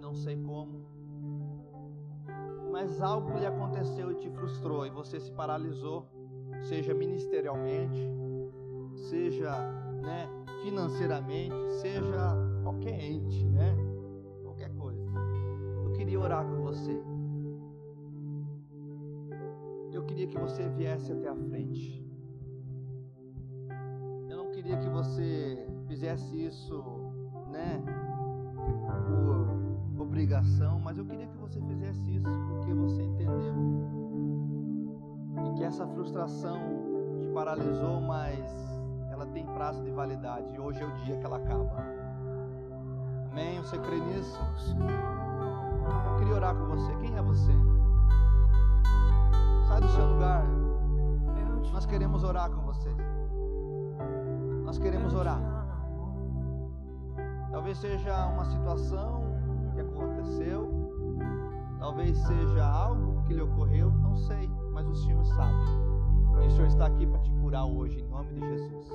não sei como, mas algo lhe aconteceu e te frustrou e você se paralisou, seja ministerialmente, seja, né, financeiramente, seja qualquer ente, né? Qualquer coisa. Eu queria orar com você. Eu queria que você viesse até a frente. Eu não queria que você fizesse isso, né, por obrigação, mas eu queria essa frustração te paralisou, mas ela tem prazo de validade e hoje é o dia que ela acaba. Amém? Você crê nisso? Eu queria orar com você. Quem é você? Sai do seu lugar. Nós queremos orar com você. Nós queremos orar. Talvez seja uma situação que aconteceu, talvez seja algo que lhe ocorreu, não sei, mas o Senhor sabe. E o Senhor está aqui para te curar hoje, em nome de Jesus.